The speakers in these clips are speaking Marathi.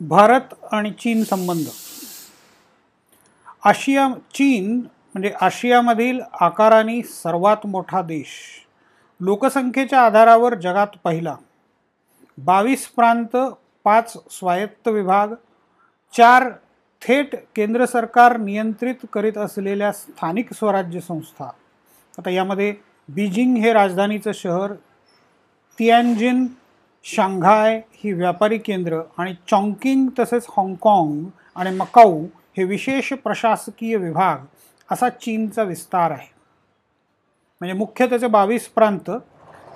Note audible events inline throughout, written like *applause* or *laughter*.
भारत आणि चीन संबंध. आशिया चीन म्हणजे आशियामधील आकाराने सर्वात मोठा देश. लोकसंख्येच्या आधारावर जगात पहिला. बावीस प्रांत पाच स्वायत्त विभाग चार थेट केंद्र सरकार नियंत्रित करीत असलेल्या स्थानिक स्वराज्य संस्था. आता यामध्ये बीजिंग हे राजधानीचं शहर तियानजिन शांघाय ही व्यापारी केंद्र आणि चॉंकिंग तसेच हाँगकाँग आणि मकाऊ हे विशेष प्रशासकीय विभाग असा चीनचा विस्तार आहे. म्हणजे मुख्य त्याचे बावीस प्रांत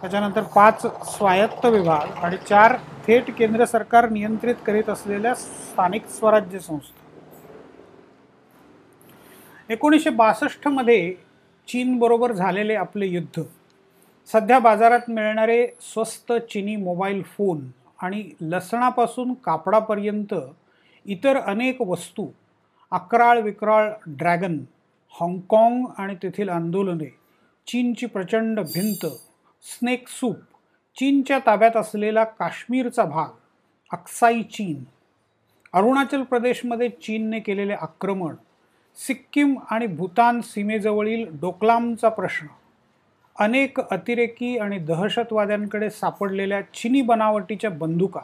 त्याच्यानंतर पाच स्वायत्त विभाग आणि चार थेट केंद्र सरकार नियंत्रित करीत असलेल्या स्थानिक स्वराज्य संस्था. एकोणीसशे बासष्टमध्ये चीनबरोबर झालेले आपले युद्ध. सध्या बाजारात मिळणारे स्वस्त चिनी मोबाईल फोन आणि लसणापासून कापडापर्यंत इतर अनेक वस्तू अकराळ विक्राळ ड्रॅगन हाँगकाँग आणि तेथील आंदोलने चीनची प्रचंड भिंत स्नेक सूप चीनच्या ताब्यात असलेला काश्मीरचा भाग अक्साई चीन अरुणाचल प्रदेशमध्ये चीनने केलेले आक्रमण सिक्कीम आणि भूतान सीमेजवळील डोकलामचा प्रश्न अनेक अतिरेकी आणि दहशतवाद्यांकडे सापडलेल्या चिनी बनावटीच्या बंदुका.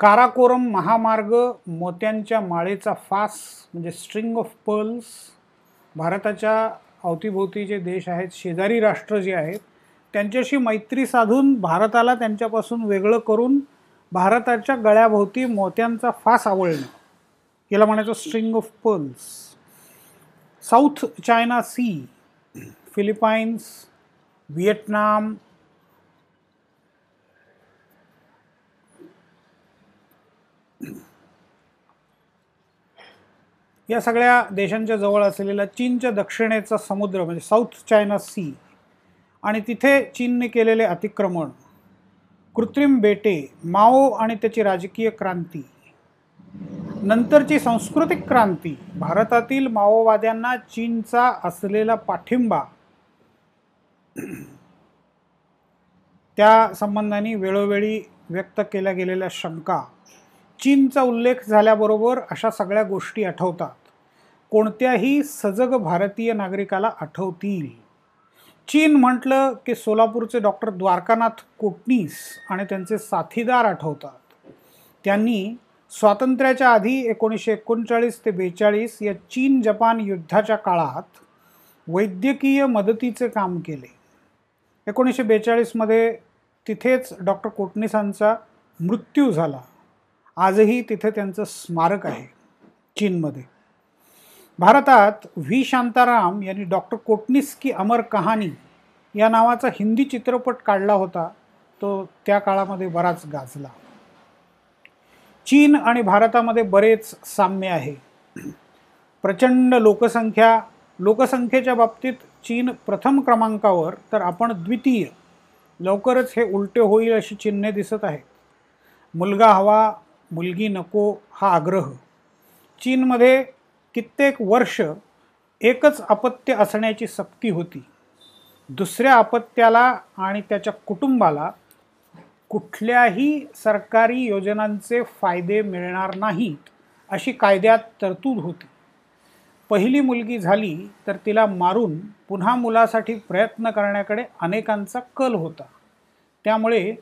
काराकोरम महामार्ग मोत्यांच्या माळेचा फास म्हणजे स्ट्रिंग ऑफ पर्ल्स भारताच्या अवतीभोवती जे देश आहेत शेजारी राष्ट्र जे आहेत त्यांच्याशी मैत्री साधून भारताला त्यांच्यापासून वेगळं करून भारताच्या गळ्याभोवती मोत्यांचा फास आवळणं. याला म्हणायचं string of pearls South China Sea Philippines Vietnam, या सगळ्या देशांच्या जवळ असलेला चीनच्या दक्षिणेचा समुद्र म्हणजे साऊथ चायना सी आणि तिथे चीनने केलेले अतिक्रमण कृत्रिम बेटे माओ आणि त्याची राजकीय क्रांती नंतरची सांस्कृतिक क्रांती भारतातील माओवाद्यांना चीनचा असलेला पाठिंबा *clears throat* त्या संबंधाने वेळोवेळी व्यक्त केल्या गेलेल्या शंका चीनचा उल्लेख झाल्याबरोबर अशा सगळ्या गोष्टी आठवतात. कोणत्याही सजग भारतीय नागरिकाला आठवतील. चीन म्हटलं की सोलापूरचे डॉक्टर द्वारकानाथ कोटणीस आणि त्यांचे साथीदार आठवतात. त्यांनी स्वातंत्र्याच्या आधी एकोणीसशे एकोणचाळीस ते बेचाळीस या चीन जपान युद्धाच्या काळात वैद्यकीय मदतीचे काम केले. एकोणीसशे बेचाळीसमध्ये तिथेच डॉक्टर कोटणीसांचा मृत्यू झाला. आजही तिथे त्यांचं स्मारक आहे चीनमध्ये. भारतात व्ही. शांताराम यांनी डॉक्टर कोटणीस की अमर कहाणी या नावाचा हिंदी चित्रपट काढला होता. तो त्या काळामध्ये बराच गाजला. चीन आणि भारतामध्ये बरेच साम्य आहे. प्रचंड लोकसंख्या लोकसंख्येच्या बाबतीत चीन प्रथम क्रमांकावर तर आपण द्वितीय. लवकरच हे उलटे होईल अशी चिन्हे दिसत आहेत. मुलगा हवा मुलगी नको हा आग्रह. चीनमध्ये कित्येक वर्ष एकच अपत्य असण्याची सक्ती होती. दुसऱ्या अपत्याला आणि त्याच्या कुटुंबाला कुठल्याही सरकारी योजनांचे फायदे मिळणार नाहीत अशी कायद्यात तरतूद होती. पहिली मुलगी झाली तर तिला मारून पुन्हा मुलासाठी प्रयत्न करण्याकडे अनेकांचा कल होता. त्यामुळे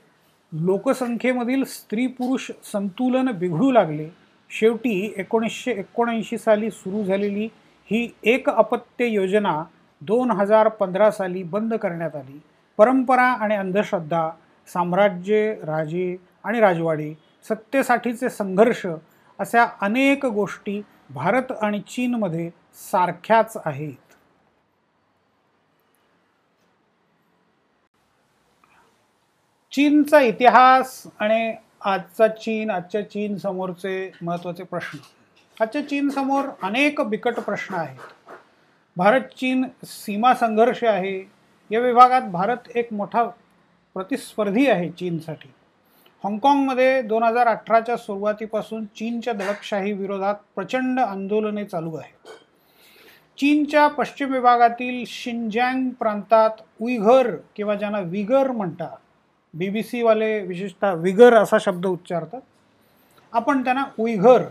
लोकसंख्येमधील स्त्री पुरुष संतुलन बिघडू लागले. शेवटी एकोणीसशे एकोणऐंशी साली सुरू झालेली ही एक अपत्य योजना दोन हजार पंधरा साली बंद करण्यात आली. परंपरा आणि अंधश्रद्धा साम्राज्य राजे आणि राजवाडे सत्तेसाठीचे संघर्ष अशा अनेक गोष्टी भारत आणि चीनमध्ये सारख्याच आहेत. चीनचा इतिहास आणि आजचा चीन आजच्या चीन समोरचे महत्त्वाचे प्रश्न. आजच्या चीन समोर अनेक बिकट प्रश्न आहेत. भारत चीन सीमा संघर्ष आहे. या विभागात भारत एक मोठा प्रतिस्पर्धी आहे चीनसाठी. हाँगकाँगमध्ये दोन हजार अठराच्या सुरुवातीपासून चीनच्या दडपशाही विरोधात प्रचंड आंदोलने चालू आहेत. चीनच्या पश्चिम विभागातील शिंजँग प्रांतात उईघर किंवा ज्यांना विगर म्हणतात बी बी सीवाले विशेषतः विगर असा शब्द उच्चारतात. आपण त्यांना उइघर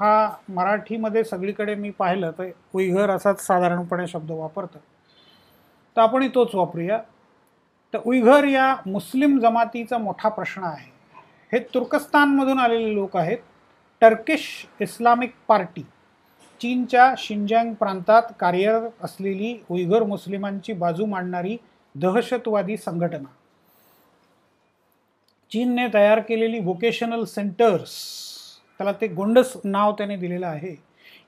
हा मराठीमध्ये सगळीकडे मी पाहिलं तर उइघर असाच साधारणपणे शब्द वापरतात. तर आपणही तोच वापरूया. तर उयघर या मुस्लिम जमातीचा मोठा प्रश्न आहे. हे तुर्कस्तानमधून आलेले लोक आहेत. टर्किश इस्लामिक पार्टी चीनच्या शिंजँग प्रांतात कार्यरत असलेली उयघर मुस्लिमांची बाजू मांडणारी दहशतवादी संघटना. चीनने तयार केलेली व्होकेशनल सेंटर्स त्याला ते गोंडस नाव त्याने दिलेलं आहे.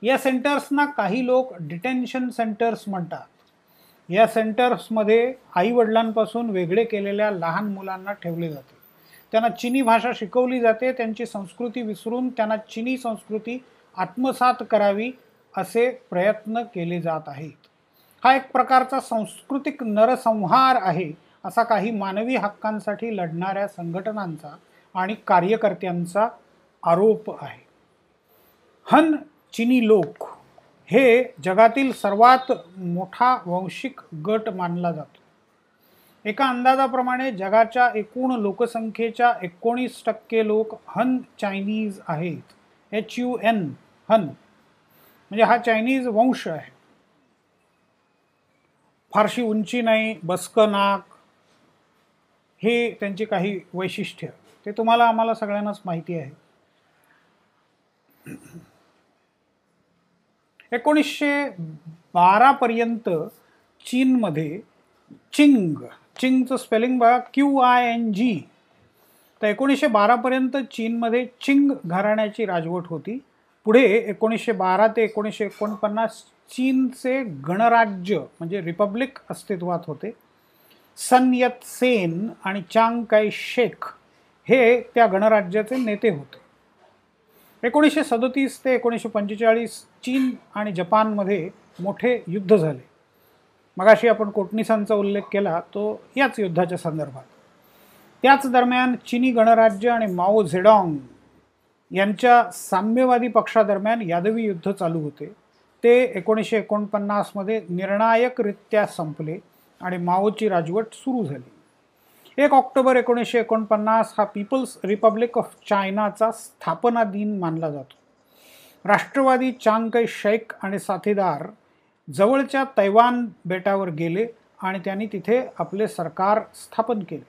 या सेंटर्सना काही लोक डिटेन्शन सेंटर्स म्हणतात. या सेंटर्समध्ये आईवडिलांपासून वेगळे केलेल्या लहान मुलांना ठेवले जाते. त्यांना चिनी भाषा शिकवली जाते. त्यांची संस्कृती विसरून त्यांना चिनी संस्कृती आत्मसात करावी असे प्रयत्न केले जात आहेत. हा एक प्रकारचा सांस्कृतिक नरसंहार आहे असा काही मानवी हक्कांसाठी लढणाऱ्या संघटनांचा आणि कार्यकर्त्यांचा आरोप आहे. हन चिनी लोक हे जगातील सर्वात मोठा वंशिक गट मानला जातो. एका अंदाजाप्रमाणे जगाच्या एकूण लोकसंख्येच्या एकोणीस टक्के लोक हन चायनीज आहेत. एच यू एन हन. म्हणजे हा चायनीज वंश आहे. फारशी उंची नाही बसकं नाक. हे त्यांची काही वैशिष्ट्य. ते तुम्हाला आम्हाला सगळ्यांनाच माहिती आहे. एकोणीसशे बारापर्यंत चीनमध्ये चिंग चिंगचं स्पेलिंग बघा क्यू आय एन जी तर एकोणीसशे बारापर्यंत चीनमध्ये चिंग घराण्याची राजवट होती. पुढे एकोणीसशे बारा ते एकोणीसशे एकोणपन्नास चीनचे गणराज्य म्हणजे रिपब्लिक अस्तित्वात होते. सनयत सेन आणि चांग काय शेख हे त्या गणराज्याचे नेते होते. एकोणीसशे सदतीस ते एकोणीसशे पंचेचाळीस चीन आणि जपानमध्ये मोठे युद्ध झाले. मगाशी आपण कोटणीसांचा उल्लेख केला तो याच युद्धाच्या संदर्भात. त्याच दरम्यान चिनी गणराज्य आणि माओ झेडॉंग यांच्या साम्यवादी पक्षादरम्यान यादवी युद्ध चालू होते. ते एकोणीसशे एकोणपन्नासमध्ये निर्णायकरित्या संपले आणि माओची राजवट सुरू झाली. एक ऑक्टोबर एकोणीसशे एकोणपन्नास हा पीपल्स रिपब्लिक ऑफ चायनाचा स्थापना दिन मानला जातो. राष्ट्रवादी चांग शेख आणि साथीदार जवळच्या तैवान बेटावर गेले आणि त्यांनी तिथे आपले सरकार स्थापन केले.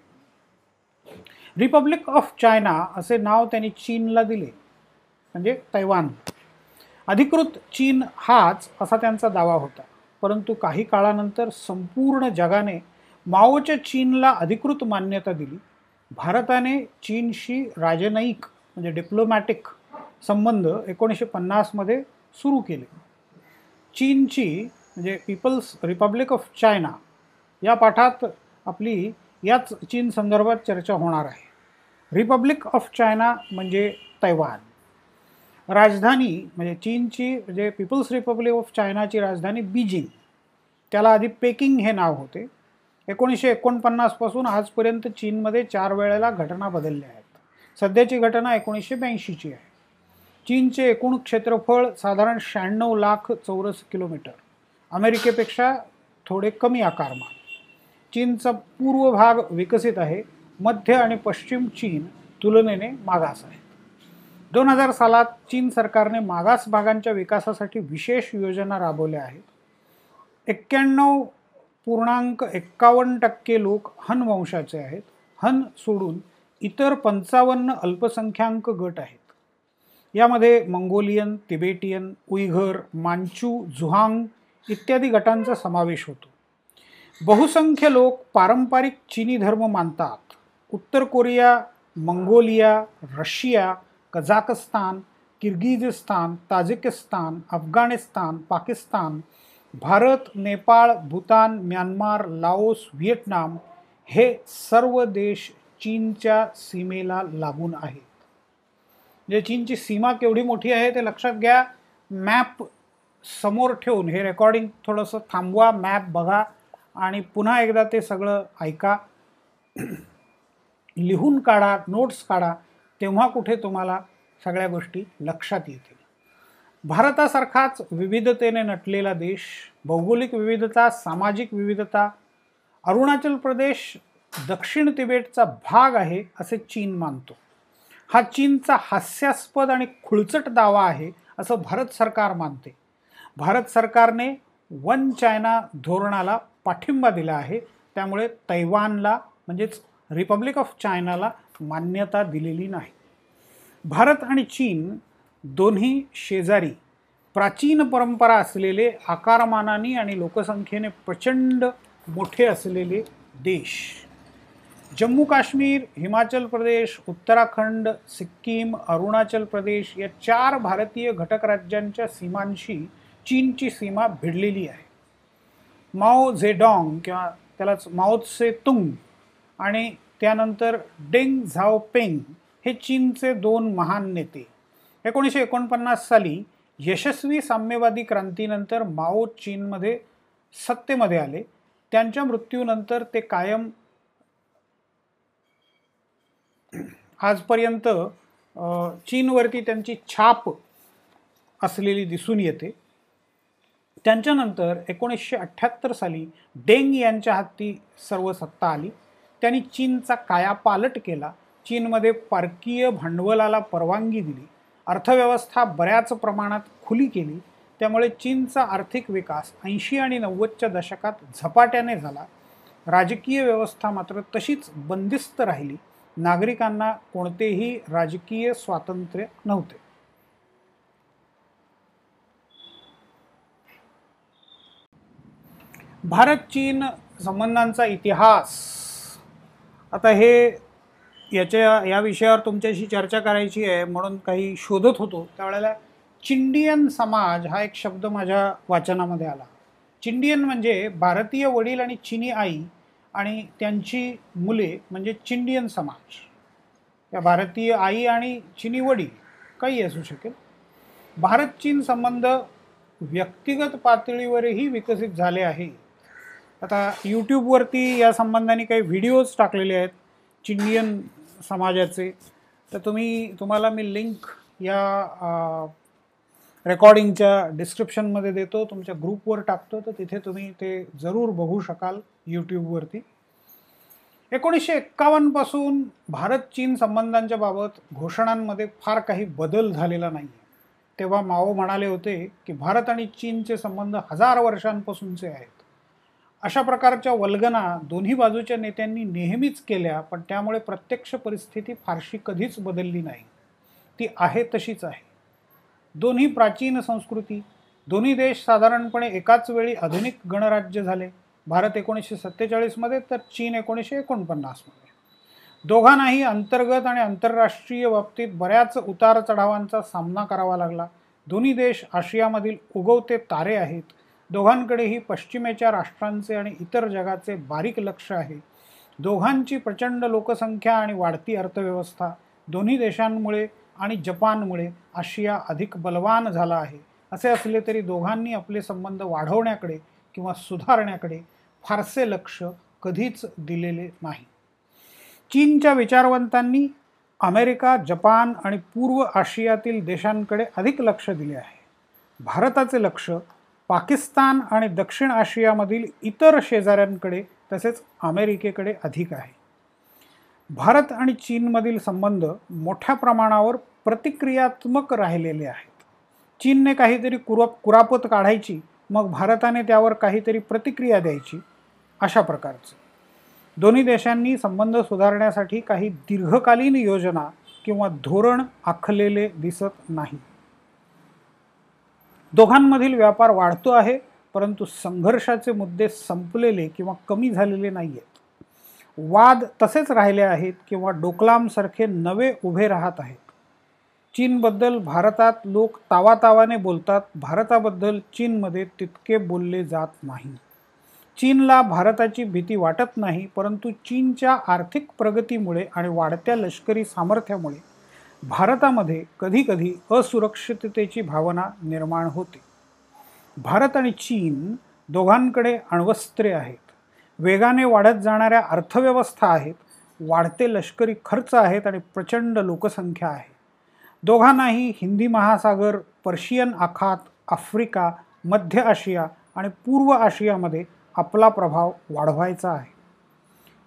रिपब्लिक ऑफ चायना असे नाव त्यांनी चीनला दिले म्हणजे तैवान. अधिकृत चीन हाच असा त्यांचा दावा होता परंतु काही काळानंतर संपूर्ण जगाने माओच्या चीनला अधिकृत मान्यता दिली. भारताने चीनशी राजनयिक म्हणजे डिप्लोमॅटिक संबंध एकोणीसशे पन्नासमध्ये सुरू केले. चीनची म्हणजे पीपल्स रिपब्लिक ऑफ चायना या पाठात आपली याच चीन संदर्भात चर्चा होणार आहे. रिपब्लिक ऑफ चायना म्हणजे तैवान. राजधानी म्हणजे चीनची म्हणजे पीपल्स रिपब्लिक ऑफ चायनाची राजधानी बीजिंग. त्याला आधी पेकिंग हे नाव होते. एकोणीसशे एकोणपन्नासपासून आजपर्यंत चीनमध्ये चार वेळेला घटना बदलल्या आहेत. सध्याची घटना एकोणीसशे ब्याऐंशीची आहे. चीनचे एकूण क्षेत्रफळ साधारण शहाण्णव लाख चौरस किलोमीटर. अमेरिकेपेक्षा थोडे कमी आकारमान चीनचा पूर्व भाग विकसित आहे. मध्य आणि पश्चिम चीन तुलनेने मागास आहे दोन हजार सालात चीन सरकारने मागास भागांच्या विकासासाठी विशेष योजना राबवल्या आहेत. एक्क्याण्णव पूर्णांक एक्कावन्न टक्के लोक हन वंशाचे आहेत. हन सोडून इतर पंचावन्न अल्पसंख्याक गट आहेत. यामध्ये Mongolian Tibetan Uyghur Manchu Zhuang इत्यादी गटांचा समावेश होतो. बहुसंख्य लोक पारंपरिक चीनी धर्म मानतात. उत्तर Korea Mongolia Russia Kazakhstan Kyrgyzstan Tajikistan Afghanistan Pakistan Bharat Nepal Bhutan Myanmar Laos Vietnam हे सर्व देश चीनच्या सीमेला लागून आहेत. म्हणजे चीनची सीमा केवढी मोठी आहे ते लक्षात घ्या. मॅप समोर ठेवून हे रेकॉर्डिंग थोडंसं थांबवा मॅप बघा आणि पुन्हा एकदा ते सगळं ऐका. लिहून काढा नोट्स काढा तेव्हा कुठे तुम्हाला सगळ्या गोष्टी लक्षात येतील. भारतासारखाच विविधतेने नटलेला देश भौगोलिक विविधता सामाजिक विविधता अरुणाचल प्रदेश दक्षिण तिबेटचा भाग आहे असे चीन मानतो. हा चीनचा हास्यास्पद आणि खुळचट दावा आहे असं भारत सरकार मानते. भारत सरकारने वन चायना धोरणाला पाठिंबा दिला आहे. त्यामुळे तैवानला म्हणजेच रिपब्लिक ऑफ चायनाला मान्यता दिलेली नाही. भारत आणि चीन दोन्ही शेजारी प्राचीन परंपरा असलेले आकारमानाने आणि लोकसंख्येने प्रचंड मोठे असलेले देश. जम्मू काश्मीर हिमाचल प्रदेश उत्तराखंड सिक्कीम अरुणाचल प्रदेश या चार भारतीय घटक राज्यांच्या सीमांशी चीनची सीमा भिडलेली आहे. माओ झेडॉंग किंवा त्यालाच माओत्से तुंग आणि त्यानंतर डेंग झाओपेंग हे चीनचे दोन महान नेते. एकोणीसशे एकोणपन्नास साली यशस्वी साम्यवादी क्रांतीनंतर माओ चीनमध्ये सत्तेमध्ये आले. त्यांच्या मृत्यूनंतर ते कायम आजपर्यंत चीनवरती त्यांची छाप असलेली दिसून येते. त्यांच्यानंतर एकोणीसशे अठ्ठ्याहत्तर साली डेंग यांच्या हाती सर्व सत्ता आली. त्यांनी चीनचा कायापालट केला. चीनमध्ये परकीय भांडवलाला परवानगी दिली. अर्थव्यवस्था बऱ्याच प्रमाणात खुली केली. त्यामुळे चीनचा आर्थिक विकास ऐंशी आणि नव्वदच्या दशकात झपाट्याने झाला. राजकीय व्यवस्था मात्र तशीच बंदिस्त राहिली. नागरिकांना कोणतेही राजकीय स्वातंत्र्य नव्हते. भारत चीन संबंधांचा इतिहास. आता हे याच्या या विषयावर तुमच्याशी चर्चा करायची आहे म्हणून काही शोधत होतो. त्यावेळेला चिंडियन समाज हा एक शब्द माझ्या वाचनामध्ये आला. चिंडियन म्हणजे भारतीय वडील आणि चिनी आई आणि त्यांची मुले म्हणजे चिंडियन समाज. या भारतीय आई आणि चिनी वडील काही असू शकेल. भारत चीन संबंध व्यक्तिगत पातळीवरही विकसित झाले आहे. आता यूट्यूबवरती या संबंधाने काही व्हिडिओज टाकलेले आहेत. चिंडियन समाजाचे. तर तुम्ही तुम्हाला मी लिंक या रेकॉर्डिंगच्या डिस्क्रिप्शनमध्ये देतो. तुमच्या ग्रुपवर टाकतो. तर तिथे तुम्ही ते जरूर बघू शकाल यूट्यूबवरती एकोणीसशे एक्कावन्नपासून भारत चीन संबंधांच्या बाबत घोषणांमध्ये फार काही बदल झालेला नाही तेव्हा माओ म्हणाले होते की भारत आणि चीनचे संबंध हजार वर्षांपासूनचे आहेत. अशा प्रकारच्या वल्गना दोन्ही बाजूच्या नेत्यांनी नेहमीच केल्या पण त्यामुळे प्रत्यक्ष परिस्थिती फारशी कधीच बदलली नाही. ती आहे तशीच आहे. दोन्ही प्राचीन संस्कृती दोन्ही देश साधारणपणे एकाच वेळी आधुनिक गणराज्य झाले. भारत एकोणीसशे सत्तेचाळीसमध्ये तर चीन एकोणीसशे एकोणपन्नासमध्ये दोघांनाही अंतर्गत आणि आंतरराष्ट्रीय बाबतीत बऱ्याच उतार चढावांचा सामना करावा लागला. दोन्ही देश आशियामधील उगवते तारे आहेत. दोघांकडेही पश्चिमेच्या राष्ट्रांचे आणि इतर जगाचे बारीक लक्ष आहे. दोघांची प्रचंड लोकसंख्या आणि वाढती अर्थव्यवस्था दोन्ही देशांमुळे आणि जपानमुळे आशिया अधिक बलवान झाला आहे. असे असले तरी दोघांनी आपले संबंध वाढवण्याकडे किंवा सुधारण्याकडे फारसे लक्ष कधीच दिलेले नाही. चीनच्या विचारवंतांनी अमेरिका जपान आणि पूर्व आशियातील देशांकडे अधिक लक्ष दिले आहे. भारताचे लक्ष पाकिस्तान आणि दक्षिण आशियामधील इतर शेजाऱ्यांकडे तसेच अमेरिकेकडे अधिक आहे. भारत आणि चीनमधील संबंध मोठ्या प्रमाणावर प्रतिक्रियात्मक राहिलेले आहेत. चीनने काहीतरी कुर कुरापत काढायची मग भारताने त्यावर काहीतरी प्रतिक्रिया द्यायची अशा प्रकारचं. दोन्ही देशांनी संबंध सुधारण्यासाठी काही दीर्घकालीन योजना किंवा धोरण आखलेले दिसत नाही. दोघांमधील व्यापार वाढतो आहे परंतु संघर्षाचे मुद्दे संपलेले किंवा कमी झालेले नाही आहेत वाद तसेच राहिले आहेत किंवा डोकलामसारखे नवे उभे राहत आहेत. चीनबद्दल भारतात लोक तावातावाने बोलतात भारताबद्दल चीनमध्ये तितके बोलले जात नाही. चीनला भारताची भीती वाटत नाही परंतु चीनच्या आर्थिक प्रगतीमुळे आणि वाढत्या लष्करी सामर्थ्यामुळे भारतामध्ये कधीकधी असुरक्षिततेची भावना निर्माण होते. भारत आणि चीन दोघांकडे अण्वस्त्रे आहेत. वेगाने वाढत जाणाऱ्या अर्थव्यवस्था आहेत. वाढते लष्करी खर्च आहेत आणि प्रचंड लोकसंख्या आहे. दोघांनाही हिंदी महासागर पर्शियन आखात आफ्रिका मध्य आशिया आणि पूर्व आशियामध्ये आपला प्रभाव वाढवायचा आहे.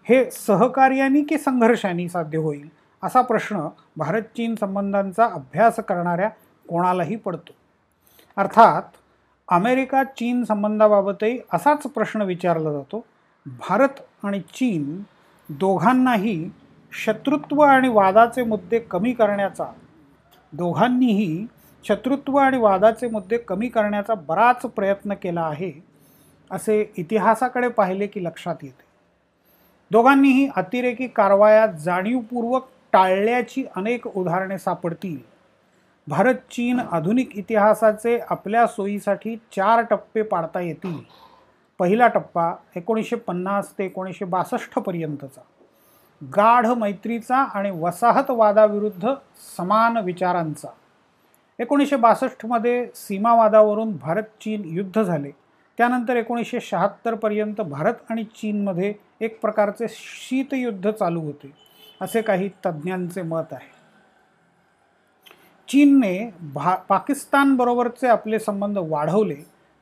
हे सहकार्याने की संघर्षाने साध्य होईल? असा प्रश्न भारत चीन संबंधांचा अभ्यास करणाऱ्या कोणालाही पडतो. अर्थात अमेरिका चीन संबंधाबाबतही असाच प्रश्न विचारला जातो भारत आणि चीन दोघांनाही शत्रुत्व आणि वादाचे मुद्दे कमी करण्याचा दोघांनीही शत्रुत्व आणि वादाचे मुद्दे कमी करण्याचा बराच प्रयत्न केला आहे असे इतिहासाकडे पाहिले की लक्षात येते. दोघांनीही अतिरेकी कारवाया जाणीवपूर्वक टाळल्याची अनेक उदाहरणे सापडतील. भारत चीन आधुनिक इतिहासाचे आपल्या सोयीसाठी चार टप्पे पाडता येतील. पहिला टप्पा एकोणीसशे पन्नास ते एकोणीसशे बासष्टपर्यंतचा गाढ मैत्रीचा आणि वसाहतवादाविरुद्ध समान विचारांचा. एकोणीसशे बासष्टमध्ये सीमावादावरून भारत चीन युद्ध झाले. त्यानंतर एकोणीसशे शहात्तरपर्यंत भारत आणि चीनमध्ये एक प्रकारचे शीतयुद्ध चालू होते. असे काही तज्ज्ञांचे मत आहे. चीनने भा पाकिस्तानबरोबरचे आपले संबंध वाढवले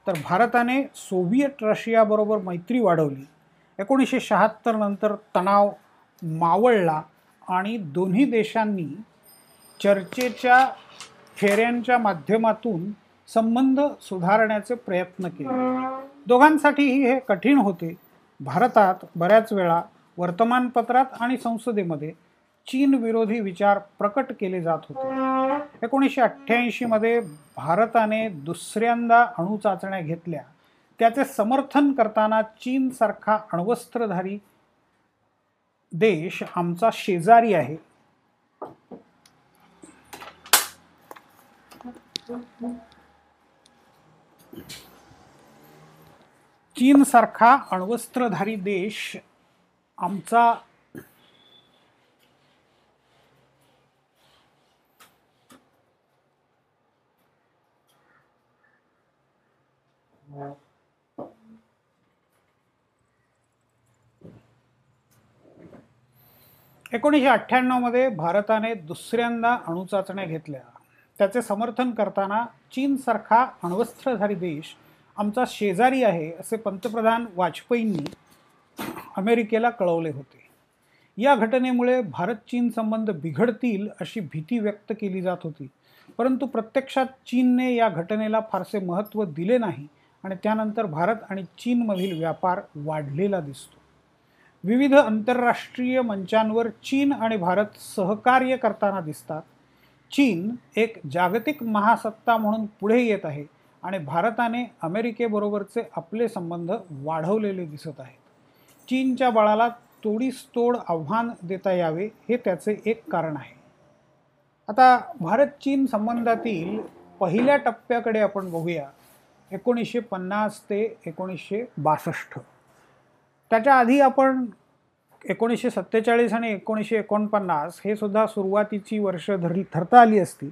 तर भारताने सोव्हिएट रशियाबरोबर मैत्री वाढवली. एकोणीसशे शहात्तर नंतर तणाव मावळला आणि दोन्ही देशांनी चर्चेच्या फेऱ्यांच्या माध्यमातून संबंध सुधारण्याचे प्रयत्न केले. दोघांसाठीही हे कठीण होते. भारतात बऱ्याच वेळा वर्तमानपत्रात आणि संसदेमध्ये चीन विरोधी विचार प्रकट केले जात होते. एकोणीसशे अठ्ठ्याऐंशीमध्ये भारताने दुसऱ्यांदा अणू चाचण्या घेतल्या. त्याचे समर्थन करताना चीनसारखा अण्वस्त्रधारी देश आमचा शेजारी आहे. चीनसारखा अण्वस्त्रधारी देश आमचा एकोणीसशे अठ्ठ्याण्णवमध्ये भारताने दुसऱ्यांदा अणुचाचण्या घेतल्या. त्याचे समर्थन करताना चीनसारखा अण्वस्त्रधारी देश आमचा शेजारी आहे असे पंतप्रधान वाजपेयींनी अमेरिकेला कळवले होते. या घटनेमुळे भारत चीन संबंध बिघडतील अशी भीती व्यक्त केली जात होती. परंतु प्रत्यक्षात चीनने या घटनेला फारसे महत्त्व दिले नाही आणि त्यानंतर भारत आणि चीनमधील व्यापार वाढलेला दिसतो. विविध आंतरराष्ट्रीय मंचांवर चीन आणि भारत सहकार्य करताना दिसतात. चीन एक जागतिक महासत्ता म्हणून पुढे येत आहे आणि भारताने अमेरिकेबरोबरचे आपले संबंध वाढवलेले दिसत आहेत. चीनच्या बळाला तोडीस तोड आव्हान देता यावे हे त्याचे एक कारण आहे. आता भारत चीन संबंधातील पहिल्या टप्प्याकडे आपण बघूया एकोणीसशे पन्नास ते एकोणीसशे बासष्ट. त्याच्या आधी आपण एकोणीसशे सत्तेचाळीस आणि एकोणीसशे एकोणपन्नास हे सुद्धा सुरुवातीची वर्ष धरली ठरता आली असती.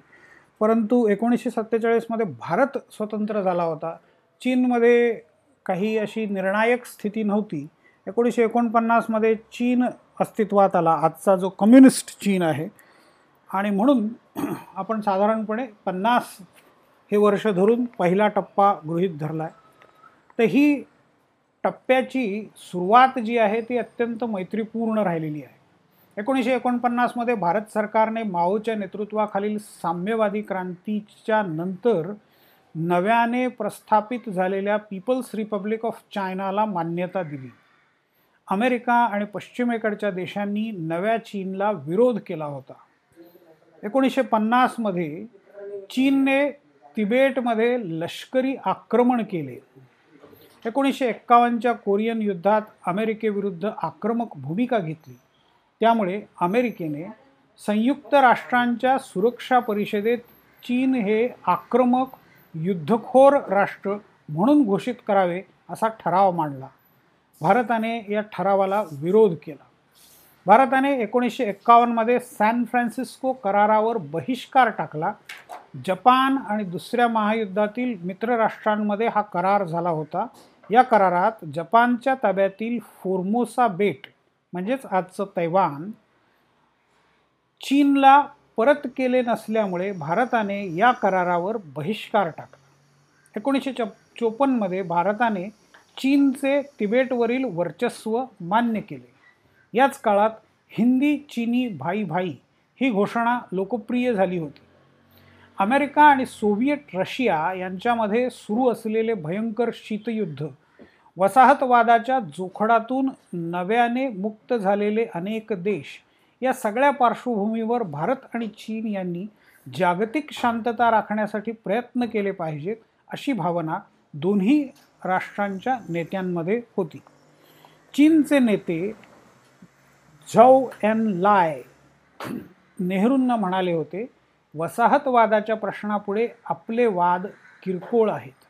परंतु एकोणीसशे सत्तेचाळीसमध्ये भारत स्वतंत्र झाला होता. चीनमध्ये काही अशी निर्णायक स्थिती नव्हती. एकोणीसशे एकोणपन्नासमध्ये चीन अस्तित्वात आला. आजचा जो कम्युनिस्ट चीन आहे. आणि म्हणून *clears throat* आपण साधारणपणे पन्नास हे वर्ष धरून पहिला टप्पा गृहीत धरला आहे तर ही टप्प्याची सुरुवात जी आहे ती अत्यंत मैत्रीपूर्ण राहिलेली आहे. एकोणीसशे एकोणपन्नासमध्ये भारत सरकारने माओच्या नेतृत्वाखालील साम्यवादी क्रांतीच्या नंतर नव्याने प्रस्थापित झालेल्या पीपल्स रिपब्लिक ऑफ चायनाला मान्यता दिली. अमेरिका आणि पश्चिमेकडच्या देशांनी नव्या चीनला विरोध केला होता. एकोणीसशे पन्नासमध्ये चीनने तिबेटमध्ये लष्करी आक्रमण केले. एकोणीसशे एक्कावन्नच्या कोरियन युद्धात अमेरिकेविरुद्ध आक्रमक भूमिका घेतली. त्यामुळे अमेरिकेने संयुक्त राष्ट्रांच्या सुरक्षा परिषदेत चीन हे आक्रमक युद्धखोर राष्ट्र म्हणून घोषित करावे असा ठराव मांडला. भारताने या ठरावाला विरोध केला. भारताने एकोणीसशे एक्कावन्नमध्ये सॅन फ्रान्सिस्को करारावर बहिष्कार टाकला. जपान आणि दुसऱ्या महायुद्धातील मित्रराष्ट्रांमध्ये हा करार झाला होता. या करारात जपानच्या ताब्यातील फोर्मोसा बेट म्हणजेच आजचं तैवान चीनला परत केले नसल्यामुळे भारताने या करारावर बहिष्कार टाकला. एकोणीसशे च चोपन्नमध्ये भारताने चीनचे तिबेटवरील वर्चस्व मान्य केले. याच काळात हिंदी चीनी भाई भाई ही घोषणा लोकप्रिय झाली होती. अमेरिका आणि सोव्हिएट रशिया यांच्यामध्ये सुरू असलेले भयंकर शीतयुद्ध वसाहतवादाच्या जोखडातून नव्याने मुक्त झालेले अनेक देश या सगळ्या पार्श्वभूमीवर भारत आणि चीन यांनी जागतिक शांतता राखण्यासाठी प्रयत्न केले पाहिजेत अशी भावना दोन्ही राष्ट्रांच्या नेत्यांमध्ये होती. चीनचे नेते झौ एन लाय नेहरूंना म्हणाले होते वसाहतवादाच्या प्रश्नापुढे आपले वाद किरकोळ आहेत.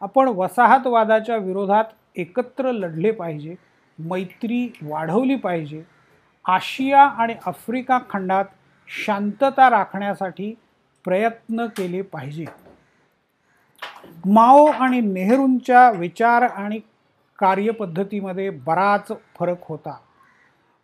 आपण वसाहतवादाच्या विरोधात एकत्र लढले पाहिजे मैत्री वाढवली पाहिजे. आशिया आणि आफ्रिका खंडात शांतता राखण्यासाठी प्रयत्न केले पाहिजे माओ आणि नेहरूंच्या विचार आणि कार्यपद्धतीमध्ये बराच फरक होता.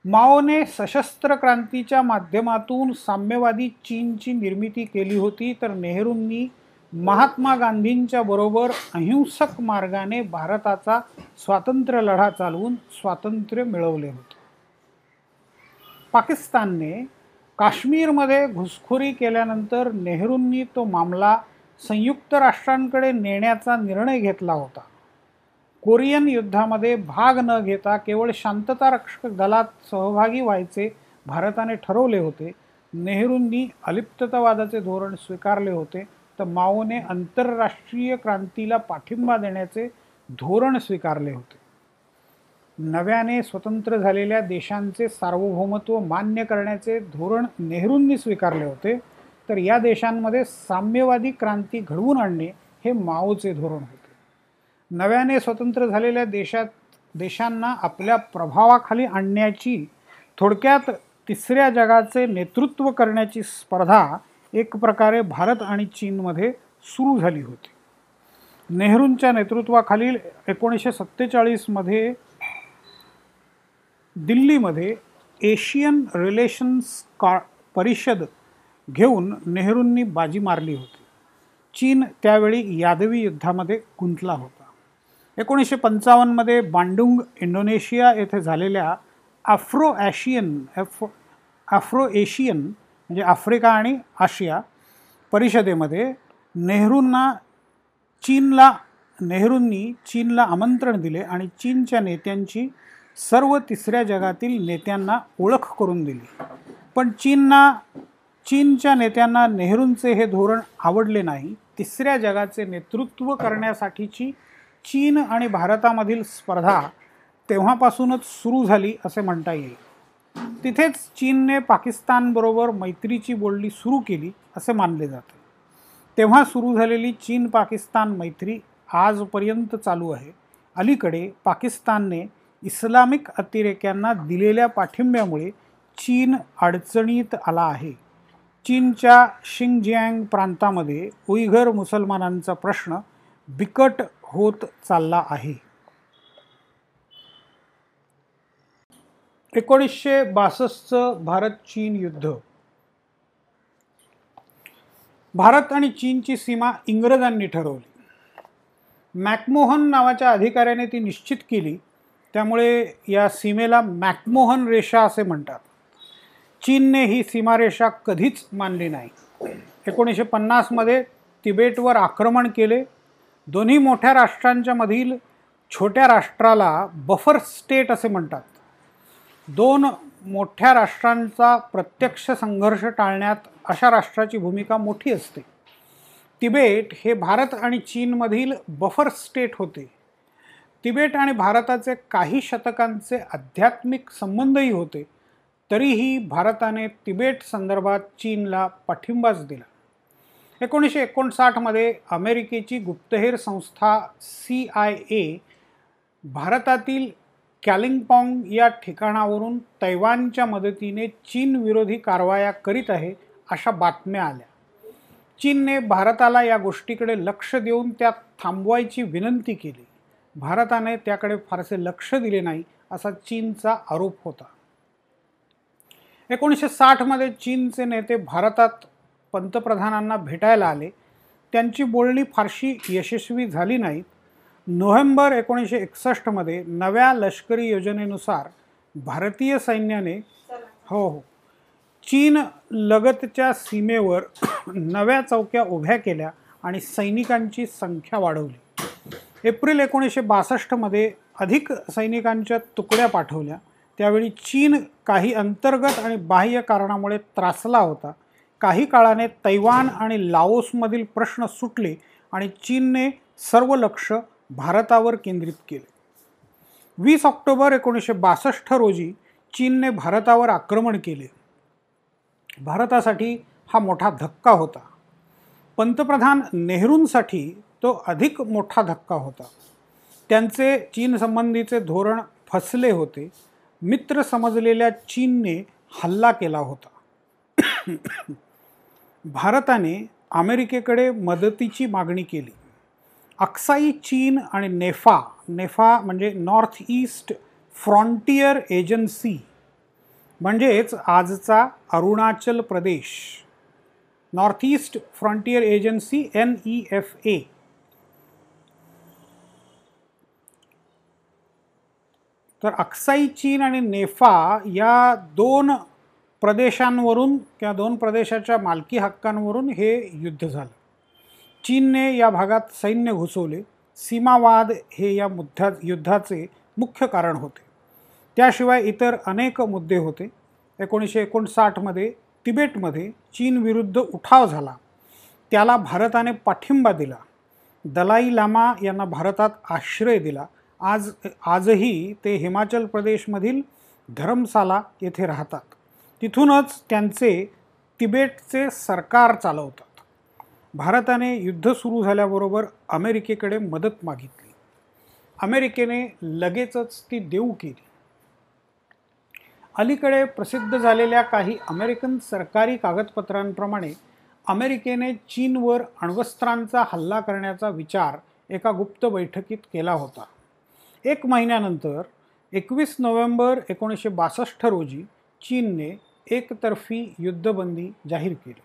माओने सशस्त्र क्रांतीच्या माध्यमातून साम्यवादी चीनची निर्मिती केली होती तर नेहरूंनी महात्मा गांधींच्या बरोबर अहिंसक मार्गाने भारताचा स्वातंत्र्य लढा चालवून स्वातंत्र्य मिळवले होते. पाकिस्तानने काश्मीरमध्ये घुसखोरी केल्यानंतर नेहरूंनी तो मामला संयुक्त राष्ट्रांकडे नेण्याचा निर्णय घेतला होता. कोरियन युद्धामध्ये भाग न घेता केवळ शांतता रक्षक दलात सहभागी व्हायचे भारताने ठरवले होते. नेहरूंनी अलिप्ततावादाचे धोरण स्वीकारले होते. तर माओने आंतरराष्ट्रीय क्रांतीला पाठिंबा देण्याचे धोरण स्वीकारले होते. नव्याने स्वतंत्र झालेल्या देशांचे सार्वभौमत्व मान्य करण्याचे धोरण नेहरूंनी स्वीकारले होते. तर या देशांमध्ये साम्यवादी क्रांती घडवून आणणे हे माओचे धोरण होते. नव्याने स्वतंत्र झालेल्या देशात देशांना आपल्या प्रभावाखाली आणण्याची थोडक्यात तिसऱ्या जगाचे नेतृत्व करण्याची स्पर्धा एक प्रकारे भारत आणि चीनमध्ये सुरू झाली होती. नेहरूंच्या नेतृत्वाखालील एकोणीसशे सत्तेचाळीसमध्ये दिल्लीमध्ये एशियन रिलेशन्स का परिषद घेऊन नेहरूंनी बाजी मारली होती. चीन त्यावेळी यादवी युद्धामध्ये गुंतला होता. एकोणीसशे पंचावन्नमध्ये बांडुंग इंडोनेशिया येथे झालेल्या Afro Asian F Afro Asian म्हणजे आफ्रिका आणि आशिया परिषदेमध्ये नेहरूंना चीनला नेहरूंनी चीनला आमंत्रण दिले आणि चीनच्या नेत्यांची सर्व तिसऱ्या जगातील नेत्यांना ओळख करून दिली. पण चीनना चीनच्या नेत्यांना नेहरूंचे हे धोरण आवडले नाही तिसऱ्या जगाचे नेतृत्व करण्यासाठीची चीन आणि भारतामधील स्पर्धा तेव्हापासूनच सुरू झाली असे म्हणता येईल. तिथेच चीनने पाकिस्तानबरोबर मैत्रीची बोलणी सुरू केली असे मानले जाते. तेव्हा सुरू झालेली चीन पाकिस्तान मैत्री आजपर्यंत चालू आहे. अलीकडे पाकिस्तानने इस्लामिक अतिरेक्यांना दिलेल्या पाठिंब्यामुळे चीन अडचणीत आला आहे. चीनच्या शिंगजियांग प्रांतामध्ये उईघर मुसलमानांचा प्रश्न बिकट होत चालला आहे. एकोणीसशे बासष्टचं भारत चीन युद्ध. भारत आणि चीनची सीमा इंग्रजांनी ठरवली. मॅकमोहन नावाच्या अधिकाऱ्याने ती निश्चित केली. त्यामुळे या सीमेला मॅकमोहन रेषा असे म्हणतात. चीनने ही सीमारेषा कधीच मानली नाही. एकोणीसशे पन्नासमध्ये तिबेटवर आक्रमण केले. दोन्ही मोठ्या राष्ट्रांच्या मधील छोट्या राष्ट्राला बफर स्टेट असे म्हणतात. दोन मोठ्या राष्ट्रांचा प्रत्यक्ष संघर्ष टाळण्यात अशा राष्ट्राची भूमिका मोठी असते. तिबेट हे भारत आणि चीनमधील बफर स्टेट होते. तिबेट आणि भारताचे काही शतकांचे आध्यात्मिक संबंधही होते. तरीही भारताने तिबेट संदर्भात चीनला पाठिंबाच दिला. एकोणीसशे एकोणसाठमध्ये अमेरिकेची गुप्तहेर संस्था सी आय ए भारतातील कॅलिंगपॉंग या ठिकाणावरून तैवानच्या मदतीने चीन विरोधी कारवाया करीत आहे अशा बातम्या आल्या. चीनने भारताला या गोष्टीकडे लक्ष देऊन त्या थांबवायची विनंती केली. भारताने त्याकडे फारसे लक्ष दिले नाही असा चीनचा आरोप होता. एकोणीसशे साठमध्ये चीनचे नेते भारतात पंतप्रधानांना भेटायला आले. त्यांची बोलणी फारशी यशस्वी झाली नाहीत. नोव्हेंबर एकोणीसशे एकसष्टमध्ये नव्या लष्करी योजनेनुसार भारतीय सैन्याने हो हो. चीन लगतच्या सीमेवर नव्या चौक्या उभ्या केल्या आणि सैनिकांची संख्या वाढवली. एप्रिल एकोणीसशे बासष्टमध्ये अधिक सैनिकांच्या तुकड्या पाठवल्या. त्यावेळी चीन काही अंतर्गत आणि बाह्य कारणामुळे त्रासला होता. काही काळाने तैवान आणि लाओसमधील प्रश्न सुटले आणि चीनने सर्व लक्ष भारतावर केंद्रित केले. वीस ऑक्टोबर एकोणीसशे बासष्ट रोजी चीनने भारतावर आक्रमण केले. भारतासाठी हा मोठा धक्का होता. पंतप्रधान नेहरूंसाठी तो अधिक मोठा धक्का होता. त्यांचे चीन संबंधीचे धोरण फसले होते. मित्र समजलेल्या चीनने हल्ला केला होता. भारताने अमेरिकेकडे मदतीची मागणी केली. अक्साई चीन आणि नेफा नेफा म्हणजे नॉर्थ ईस्ट फ्रॉन्टियर एजन्सी म्हणजेच आजचा Arunachal Pradesh. North East Frontier Agency N E F A. तर अक्साई चीन आणि नेफा या दोन प्रदेशांवरून किंवा दोन प्रदेशाच्या मालकी हक्कांवरून हे युद्ध झालं. चीनने या भागात सैन्य घुसवले. सीमावाद हे या मुद्द्या युद्धाचे मुख्य कारण होते. त्याशिवाय इतर अनेक मुद्दे होते. एकोणीसशे एकोणसाठमध्ये तिबेटमध्ये चीनविरुद्ध उठाव झाला. त्याला भारताने पाठिंबा दिला. दलाई लामा यांना भारतात आश्रय दिला. आज आजही ते हिमाचल प्रदेशमधील धरमसाला येथे राहतात. तिथूनच त्यांचे तिबेटचे सरकार चालवतात. भारताने युद्ध सुरू झाल्याबरोबर अमेरिकेकडे मदत मागितली. अमेरिकेने लगेचच ती देऊ केली. अलीकडे प्रसिद्ध झालेल्या काही अमेरिकन सरकारी कागदपत्रांप्रमाणे अमेरिकेने चीनवर अण्वस्त्रांचा हल्ला करण्याचा विचार एका गुप्त बैठकीत केला होता. एक महिन्यानंतर एकवीस नोव्हेंबर एकोणीसशे बासष्ट रोजी चीनने एकतर्फी युद्धबंदी जाहीर केली.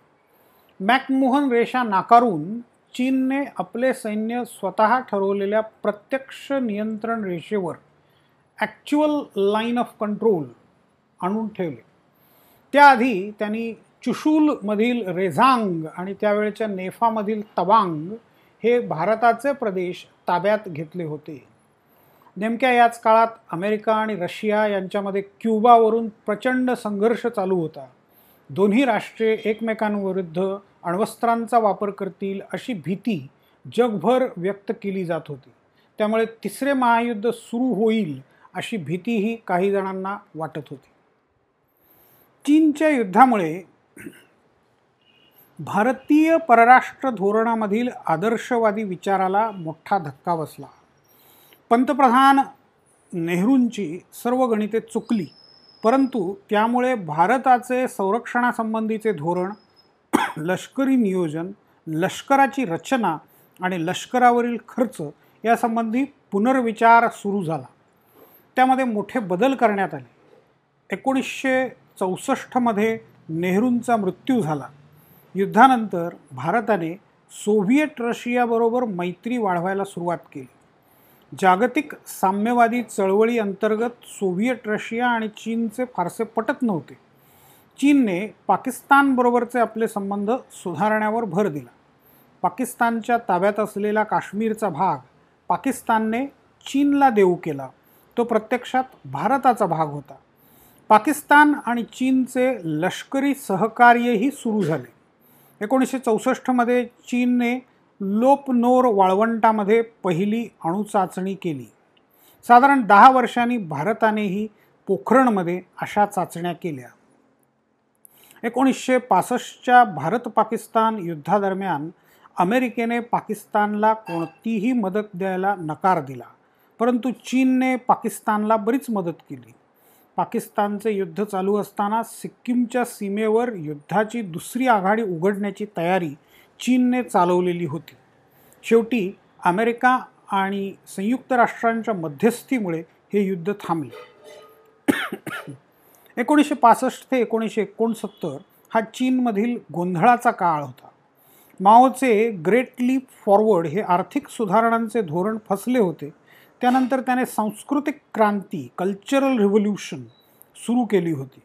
मॅकमोहन रेषा नाकारून चीनने आपले सैन्य स्वतः ठरवलेल्या प्रत्यक्ष नियंत्रण रेषेवर ॲक्च्युअल लाईन ऑफ कंट्रोल आणून ठेवले. त्याआधी त्यांनी चुशूलमधील रेझांग आणि त्यावेळच्या नेफामधील तवांग हे भारताचे प्रदेश ताब्यात घेतले होते. नेमक्या याच काळात अमेरिका आणि रशिया यांच्यामध्ये क्युबावरून प्रचंड संघर्ष चालू होता. दोन्ही राष्ट्रे एकमेकांविरुद्ध अण्वस्त्रांचा वापर करतील अशी भीती जगभर व्यक्त केली जात होती. त्यामुळे तिसरे महायुद्ध सुरू होईल अशी भीतीही काही जणांना वाटत होती. चीनच्या युद्धामुळे भारतीय परराष्ट्र धोरणामधील आदर्शवादी विचाराला मोठा धक्का बसला. पंतप्रधान नेहरूंची सर्व गणिते चुकली परंतु त्यामुळे भारताचे संरक्षणासंबंधीचे धोरण लष्करी नियोजन लष्कराची रचना आणि लष्करावरील खर्च यासंबंधी पुनर्विचार सुरू झाला. त्यामध्ये मोठे बदल करण्यात आले. एकोणीसशे चौसष्टमध्ये नेहरूंचा मृत्यू झाला. युद्धानंतर भारताने सोव्हिएट रशियाबरोबर मैत्री वाढवायला सुरुवात केली. जागतिक साम्यवादी चळवळी अंतर्गत सोव्हिएट रशिया आणि चीनचे फारसे पटत नव्हते. चीनने पाकिस्तानबरोबरचे आपले संबंध सुधारण्यावर भर दिला. पाकिस्तानच्या ताब्यात असलेला काश्मीरचा भाग पाकिस्तानने चीनला देऊ केला. तो प्रत्यक्षात भारताचा भाग होता. पाकिस्तान आणि चीनचे लष्करी सहकार्यही सुरू झाले. एकोणीसशे चौसष्टमध्ये चीनने लोपनोर वाळवंटामध्ये पहिली अणुचाचणी केली. साधारण दहा वर्षांनी भारतानेही पोखरणमध्ये अशा चाचण्या केल्या. एकोणीसशे पासष्टच्या भारत पाकिस्तान युद्धादरम्यान अमेरिकेने पाकिस्तानला कोणतीही मदत द्यायला नकार दिला परंतु चीनने पाकिस्तानला बरीच मदत केली. पाकिस्तानचे युद्ध चालू असताना सिक्कीमच्या सीमेवर युद्धाची दुसरी आघाडी उघडण्याची तयारी चीनने चालवलेली होती. शेवटी अमेरिका आणि संयुक्त राष्ट्रांच्या मध्यस्थीमुळे हे युद्ध थांबले. एकोणीसशे पासष्ट ते एकोणीसशे एकोणसत्तर हा चीनमधील गोंधळाचा काळ होता. माओचे ग्रेट लीप फॉरवर्ड हे आर्थिक सुधारणांचे धोरण फसले होते. त्यानंतर त्याने सांस्कृतिक क्रांती कल्चरल रिव्होल्युशन सुरू केली होती.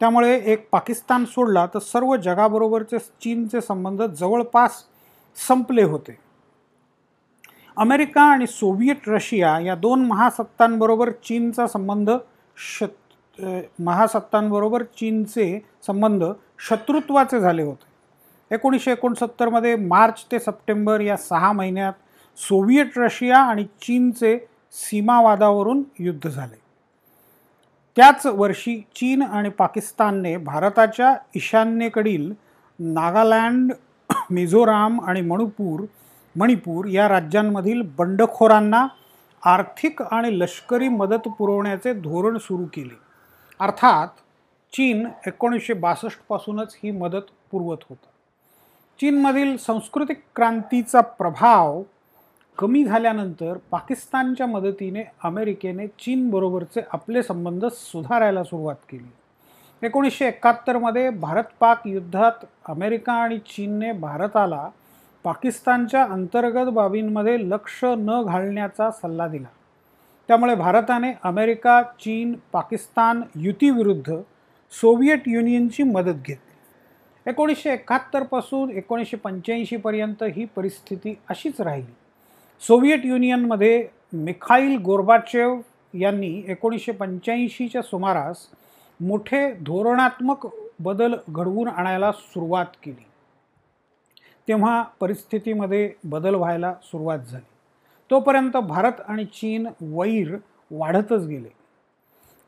त्यामुळे एक पाकिस्तान सोडला तर सर्व जगाबरोबरचे चीनचे संबंध जवळपास संपले होते. अमेरिका आणि सोव्हिएट रशिया या दोन महासत्तांबरोबर चीनचा संबंध शत महासत्तांबरोबर चीनचे संबंध शत्रुत्वाचे झाले होते. एकोणीसशे एकोणसत्तरमध्ये मार्च ते सप्टेंबर या सहा महिन्यात सोव्हिएट रशिया आणि चीनचे सीमावादावरून युद्ध झाले. त्याच वर्षी चीन आणि पाकिस्तानने भारताच्या ईशान्येकडील नागालँड मिझोराम आणि मणिपूर मणिपूर या राज्यांमधील बंडखोरांना आर्थिक आणि लष्करी मदत पुरवण्याचे धोरण सुरू केले. अर्थात चीन एकोणीसशे बासष्टपासूनच ही मदत पुरवत होता. चीनमधील सांस्कृतिक क्रांतीचा प्रभाव कमी झाल्यानंतर पाकिस्तानच्या मदतीने अमेरिकेने चीनबरोबरचे आपले संबंध सुधारायला सुरुवात केली. एकोणीसशे एकाहत्तरमध्ये भारत पाक युद्धात अमेरिका आणि चीनने भारताला पाकिस्तानच्या अंतर्गत बाबींमध्ये लक्ष न घालण्याचा सल्ला दिला. त्यामुळे भारताने अमेरिका चीन पाकिस्तान युतीविरुद्ध सोव्हिएट युनियनची मदत घेतली. एकोणीसशे एकाहत्तरपासून एकोणीसशे पंच्याऐंशीपर्यंत ही परिस्थिती अशीच राहिली. सोव्हिएट युनियनमध्ये मिखाईल गोर्बाचेव यांनी एकोणीसशे पंच्याऐंशीच्या सुमारास मोठे धोरणात्मक बदल घडवून आणायला सुरुवात केली. तेव्हा परिस्थितीमध्ये बदल व्हायला सुरुवात झाली. तोपर्यंत भारत आणि चीन वैर वाढतच गेले.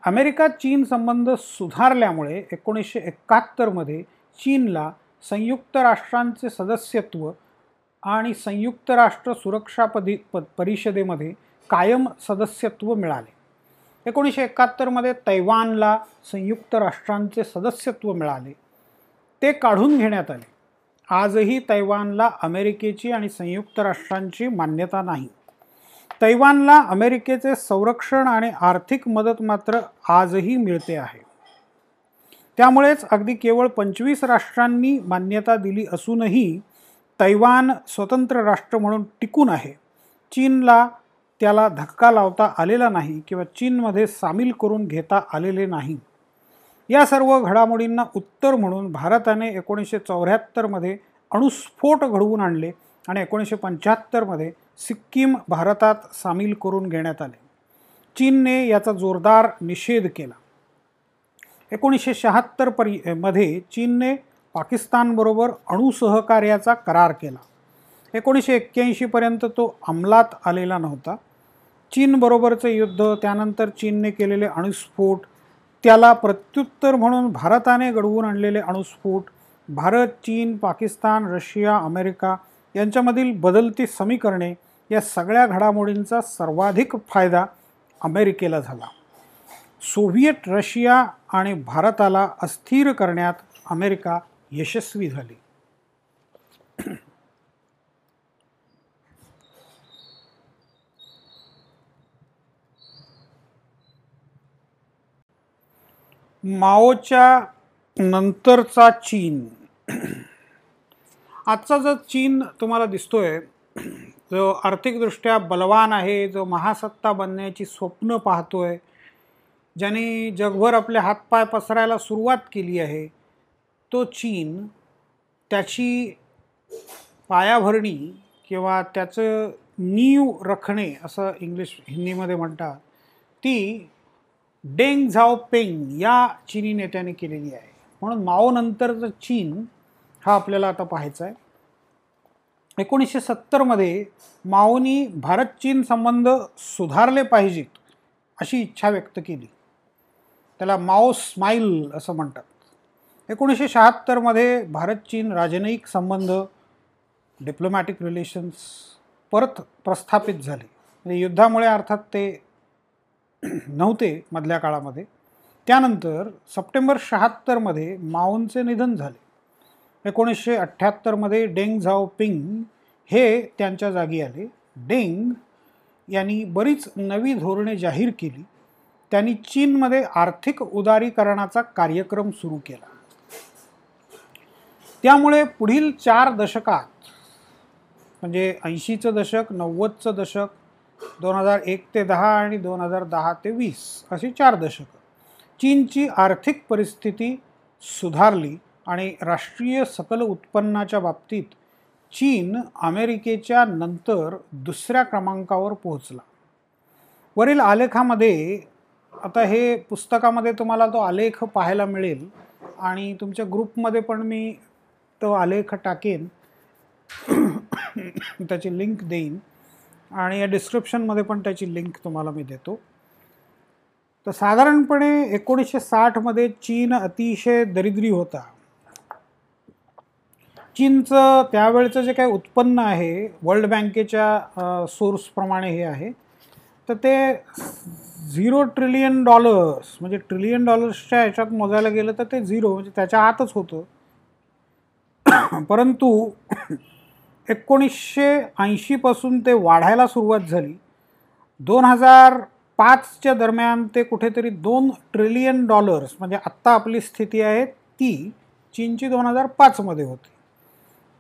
अमेरिका चीन संबंध सुधारल्यामुळे एकोणीसशे एकाहत्तरमध्ये चीनला संयुक्त राष्ट्रांचे सदस्यत्व आणि संयुक्त राष्ट्र सुरक्षापदी प परिषदेमध्ये कायम सदस्यत्व मिळाले. एकोणीसशे एकाहत्तरमध्ये तैवानला संयुक्त राष्ट्रांचे सदस्यत्व मिळाले. ते काढून घेण्यात आले. आजही तैवानला अमेरिकेची आणि संयुक्त राष्ट्रांची मान्यता नाही. तैवानला अमेरिकेचे संरक्षण आणि आर्थिक मदत मात्र आजही मिळते आहे. त्यामुळेच अगदी केवळ पंचवीस राष्ट्रांनी मान्यता दिली असूनही तैवान स्वतंत्र राष्ट्र म्हणून टिकून आहे. चीनला त्याला धक्का लावता आलेला नाही किंवा चीनमध्ये सामील करून घेता आलेले नाही. या सर्व घडामोडींना उत्तर म्हणून भारताने एकोणीसशे चौऱ्याहत्तरमध्ये अणुस्फोट घडवून आणले आणि एकोणीसशे पंच्याहत्तरमध्ये सिक्कीम भारतात सामील करून घेण्यात आले. चीनने याचा जोरदार निषेध केला. एकोणीसशे शहात्तर परी मध्ये चीनने पाकिस्तानबरोबर अणुसहकार्याचा करार केला. एकोणीसशे एक्क्याऐंशीपर्यंत तो अंमलात आलेला नव्हता. चीनबरोबरचे युद्ध त्यानंतर चीनने केलेले अणुस्फोट त्याला प्रत्युत्तर म्हणून भारताने घडवून आणलेले अणुस्फोट भारत चीन पाकिस्तान रशिया अमेरिका यांच्यामधील बदलती समीकरणे या सगळ्या घडामोडींचा सर्वाधिक फायदा अमेरिकेला झाला. सोव्हिएट रशिया आणि भारताला अस्थिर करण्यात अमेरिका यशस्वी झाली. माओच्या नंतरचा चीन. आजचा जो चीन तुम्हाला दिसतोय जो आर्थिकदृष्ट्या बलवान आहे जो महासत्ता बनण्याची स्वप्न पाहतोय ज्याने जगभर आपले हातपाय पसरायला सुरुवात केली आहे तो चीन त्याची पायाभरणी किंवा त्याचं नीव रखणे असं इंग्लिश हिंदीमध्ये म्हणतात ती डेंग झाओ पेंग या चीनी नेत्याने केलेली आहे. म्हणून माओ नंतरचं चीन हा आपल्याला आता पाहायचा आहे. एकोणीसशे सत्तरमध्ये माओनी भारत चीन संबंध सुधारले पाहिजेत अशी इच्छा व्यक्त केली. त्याला माओ स्माईल असं म्हणतात. एकोणीसशे शहात्तरमध्ये भारत चीन राजनयिक संबंध डिप्लोमॅटिक रिलेशन्स परत प्रस्थापित झाले. म्हणजे युद्धामुळे अर्थात ते *clears throat* नव्हते मधल्या काळामध्ये. त्यानंतर सप्टेंबर शहात्तरमध्ये माओंचे निधन झाले. एकोणीसशे अठ्ठ्याहत्तरमध्ये डेंग झाओ पिंग हे त्यांच्या जागी आले. डेंग यांनी बरीच नवी धोरणे जाहीर केली. त्यांनी चीनमध्ये आर्थिक उदारीकरणाचा कार्यक्रम सुरू केला. त्यामुळे पुढील चार दशकात म्हणजे ऐंशीचं दशक नव्वदचं दशक दोन हजार एक ते दहा आणि दोन हजार दहा ते वीस अशी चार दशकं. चीनची आर्थिक परिस्थिती सुधारली आणि राष्ट्रीय सकल उत्पन्नाच्या बाबतीत चीन अमेरिकेच्या नंतर दुसऱ्या क्रमांकावर पोहोचला. वरील आलेखामध्ये आता हे पुस्तकामध्ये तुम्हाला तो आलेख पाहायला मिळेल आणि तुमच्या ग्रुपमध्ये पण मी तो आलेख टाकेन *coughs* त्याची लिंक देईन आणि या डिस्क्रिप्शनमध्ये पण त्याची लिंक तुम्हाला मी देतो. तर साधारणपणे एकोणीसशे साठमध्ये चीन अतिशय दरिद्री होता. चीनचं त्यावेळचं जे काही उत्पन्न आहे वर्ल्ड बँकेच्या सोर्सप्रमाणे हे आहे. तर ते झिरो ट्रिलियन डॉलर्स म्हणजे ट्रिलियन डॉलर्सच्या ह्याच्यात मोजायला गेलं तर ते झिरो म्हणजे त्याच्या आतच होतं. परंतु एकोणीसशे ऐंशीपासून ते वाढायला सुरुवात झाली. दोन हजार पाचच्या दरम्यान ते कुठेतरी दोन ट्रिलियन डॉलर्स म्हणजे आत्ता आपली स्थिती आहे ती चीनची दोन हजार पाचमध्ये होती.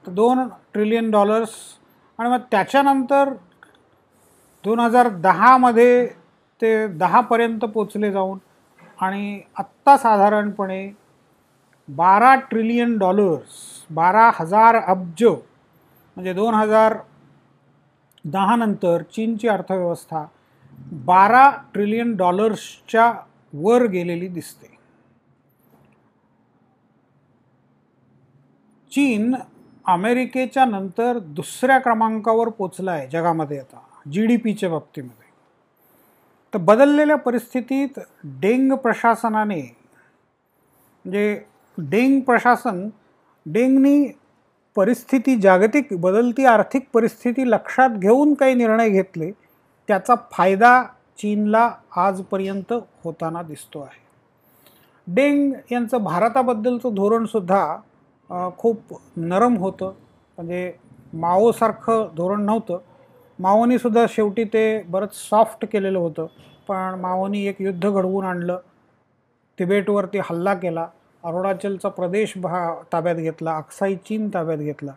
तर दोन ट्रिलियन डॉलर्स आणि मग त्याच्यानंतर दोन हजार दहामध्ये ते दहापर्यंत पोचले जाऊन आणि आत्ता साधारणपणे बारा ट्रिलियन डॉलर्स बारा हजार अब्ज म्हणजे दोन हजार दहानंतर चीनची अर्थव्यवस्था बारा ट्रिलियन डॉलर्सच्या वर गेलेली दिसते. चीन अमेरिकेच्या नंतर दुसऱ्या क्रमांकावर पोचला आहे जगामध्ये आता जी डी पीच्या बाबतीमध्ये. तर बदललेल्या परिस्थितीत डेंग प्रशासनाने म्हणजे डेंग प्रशासन डेंगनी परिस्थिती जागतिक बदलती आर्थिक परिस्थिती लक्षात घेऊन काही निर्णय घेतले त्याचा फायदा चीनला आजपर्यंत होताना दिसतो आहे. डेंग यांचं भारताबद्दलचं धोरणसुद्धा खूप नरम होतं. म्हणजे माओसारखं धोरण नव्हतं. माओनीसुद्धा शेवटी ते बरंच सॉफ्ट केलेलं होतं. पण माओनी एक युद्ध घडवून आणलं. तिबेटवरती हल्ला केला. अरुणाचलचा प्रदेश भा ताब्यात घेतला अक्साई चीन ताब्यात घेतला.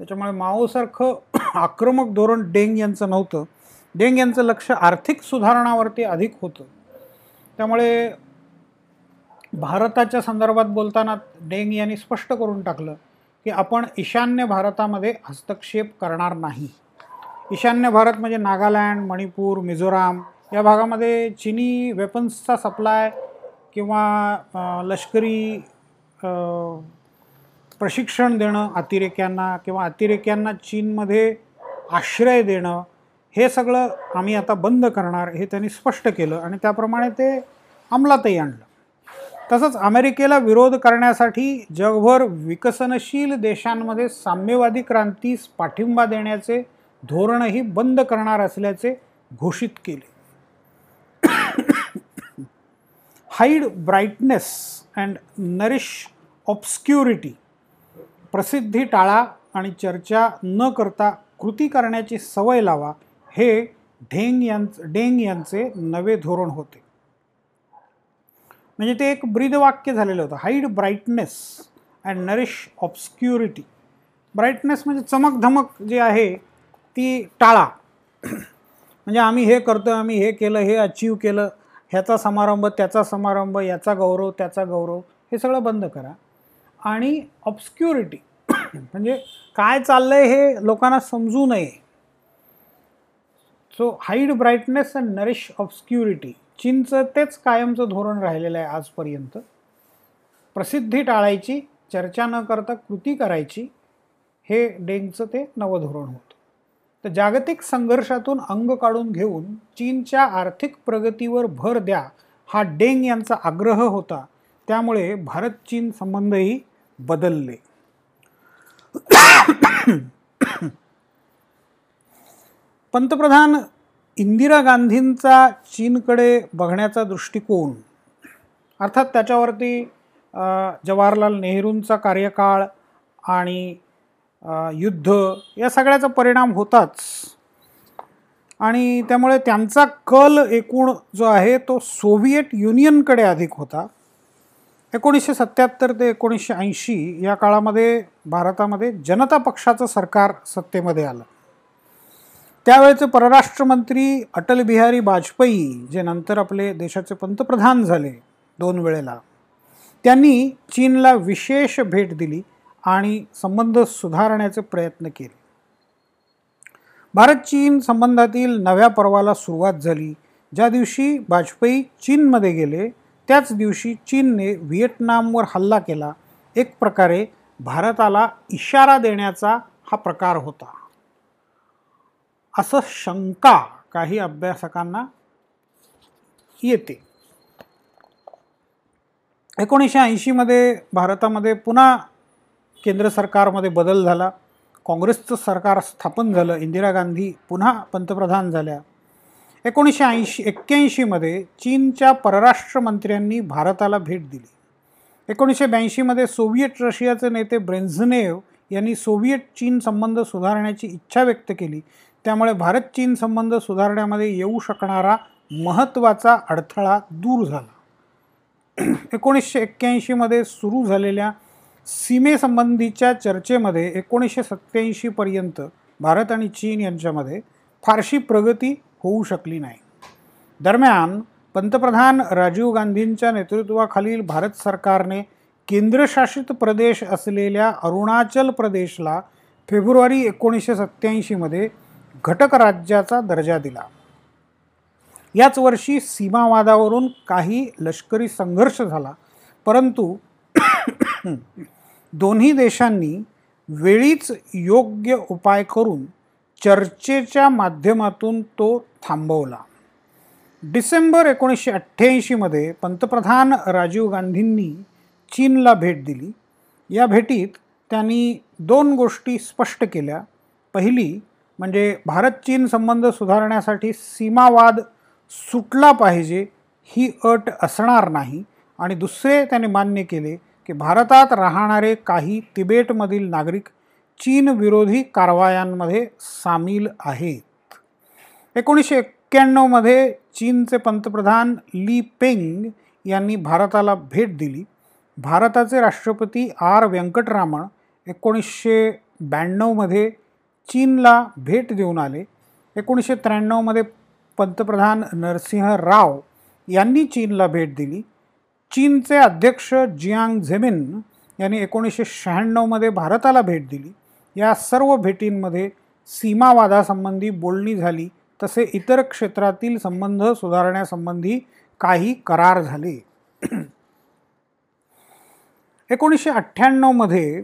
त्याच्यामुळे माओसारखं *clears throat* आक्रमक धोरण डेंग यांचं नव्हतं. डेंग यांचं लक्ष आर्थिक सुधारणावरती अधिक होतं. त्यामुळे भारताच्या संदर्भात बोलताना डेंग यांनी स्पष्ट करून टाकलं की आपण ईशान्य भारतामध्ये हस्तक्षेप करणार नाही. ईशान्य भारत म्हणजे नागालँड मणिपूर मिझोराम या भागामध्ये चिनी वेपन्सचा सप्लाय किंवा लष्करी प्रशिक्षण देणं अतिरेक्यांना किंवा अतिरेक्यांना चीनमध्ये आश्रय देणं हे सगळं आम्ही आता बंद करणार हे त्यांनी स्पष्ट केलं आणि त्याप्रमाणे ते अंमलातही आणलं. तसंच अमेरिकेला विरोध करण्यासाठी जगभर विकसनशील देशांमध्ये साम्यवादी क्रांतीस पाठिंबा देण्याचे धोरणही बंद करणार असल्याचे घोषित केले. Hide brightness and nourish obscurity प्रसिद्धी टाळा आणि चर्चा न करता कृती करण्याची सवय लावा हे ढेंग यांचं डेंग यांचे नवे धोरण होते. म्हणजे ते एक ब्रीदवाक्य झालेलं होतं hide brightness and nourish obscurity. Brightness म्हणजे चमकधमक जी आहे ती टाळा. *clears throat* म्हणजे आम्ही हे करतो आम्ही हे केलं हे अचीव केलं ह्याचा समारंभ त्याचा समारंभ याचा गौरव त्याचा गौरव हे सगळं बंद करा. आणि ऑब्स्क्युरिटी *coughs* म्हणजे काय चाललं आहे हे लोकांना समजू नये. So hide brightness and nourish obscurity चीनचं तेच कायमचं धोरण राहिलेलं आहे आजपर्यंत. प्रसिद्धी टाळायची चर्चा न करता कृती करायची हे डेंगचं ते नवं धोरण होतं. तर जागतिक संघर्षातून अंग काढून घेऊन चीनच्या आर्थिक प्रगतीवर भर द्या हा डेंग यांचा आग्रह होता. त्यामुळे भारत चीन संबंधही बदलले. पंतप्रधान इंदिरा गांधींचा चीनकडे बघण्याचा दृष्टिकोन अर्थात त्याच्यावरती जवाहरलाल नेहरूंचा कार्यकाळ आणि युद्ध या सगळ्याचा परिणाम होताच. आणि त्यामुळे त्यांचा कल एकूण जो आहे तो सोव्हिएट युनियनकडे अधिक होता. एकोणीसशे सत्याहत्तर ते एकोणीसशे ऐंशी या काळामध्ये भारतामध्ये जनता पक्षाचं सरकार सत्तेमध्ये आलं. त्यावेळेचे परराष्ट्र मंत्री अटल बिहारी वाजपेयी जे नंतर आपले देशाचे पंतप्रधान झाले दोन वेळेला त्यांनी चीनला विशेष भेट दिली. आणि संबंध सुधारण्याचे प्रयत्न केले. भारत चीन संबंधातील नव्या पर्वाला सुरुवात झाली. ज्या दिवशी वाजपेयी चीनमध्ये गेले त्याच दिवशी चीनने व्हिएटनामवर हल्ला केला. एक प्रकारे भारताला इशारा देण्याचा हा प्रकार होता. असं शंका काही अभ्यासकांना येते. एकोणीसशे ऐंशीमध्ये भारतामध्ये पुन्हा केंद्र सरकारमध्ये बदल झाला. काँग्रेसचं सरकार स्थापन झालं. इंदिरा गांधी पुन्हा पंतप्रधान झाल्या. एकोणीसशे ऐंशी एक्क्याऐंशीमध्ये चीनच्या परराष्ट्र मंत्र्यांनी भारताला भेट दिली. एकोणीसशे ब्याऐंशीमध्ये सोव्हिएट रशियाचे नेते ब्रेन्झनेव यांनी सोव्हिएट चीन संबंध सुधारण्याची इच्छा व्यक्त केली. त्यामुळे भारत चीन संबंध सुधारण्यामध्ये येऊ शकणारा महत्त्वाचा अडथळा दूर झाला. एकोणीसशे एक्क्याऐंशीमध्ये सुरू झालेल्या सीमेसंबंधीच्या चर्चेमध्ये एकोणीसशे सत्त्याऐंशीपर्यंत भारत आणि चीन यांच्यामध्ये फारशी प्रगती होऊ शकली नाही. दरम्यान पंतप्रधान राजीव गांधींच्या नेतृत्वाखालील भारत सरकारने केंद्रशासित प्रदेश असलेल्या अरुणाचल प्रदेशला फेब्रुवारी एकोणीसशे सत्त्याऐंशीमध्ये घटक राज्याचा दर्जा दिला. याच वर्षी सीमावादावरून काही लष्करी संघर्ष झाला परंतु दोन्ही देशांनी वेळीच योग्य उपाय करून चर्चेच्या माध्यमातून तो थांबवला. डिसेंबर एकोणीसशे अठ्ठ्याऐंशीमध्ये पंतप्रधान राजीव गांधींनी चीनला भेट दिली. या भेटीत त्यांनी दोन गोष्टी स्पष्ट केल्या. पहिली म्हणजे भारत चीन संबंध सुधारण्यासाठी सीमावाद सुटला पाहिजे ही अट असणार नाही. आणि दुसरे त्याने मान्य केले की भारतात राहणारे काही तिबेटमधील नागरिक चीन विरोधी कारवायांमध्ये सामील आहेत. एकोणीसशे एक्क्याण्णवमध्ये चीनचे पंतप्रधान ली पेंग यांनी भारताला भेट दिली. भारताचे राष्ट्रपती आर व्यंकटरामण एकोणीसशे ब्याण्णवमध्ये चीनला भेट देऊन आले. एकोणीसशे त्र्याण्णवमध्ये पंतप्रधान नरसिंह राव यांनी चीनला भेट दिली. चीनचे अध्यक्ष जियांग झेमिन यांनी एकोणीसशे शहाण्णवमध्ये भारताला भेट दिली. या सर्व भेटींमध्ये सीमावादासंबंधी बोलणी झाली. तसे इतर क्षेत्रातील संबंध सुधारण्यासंबंधी काही करार झाले. एकोणीसशे अठ्ठ्याण्णवमध्ये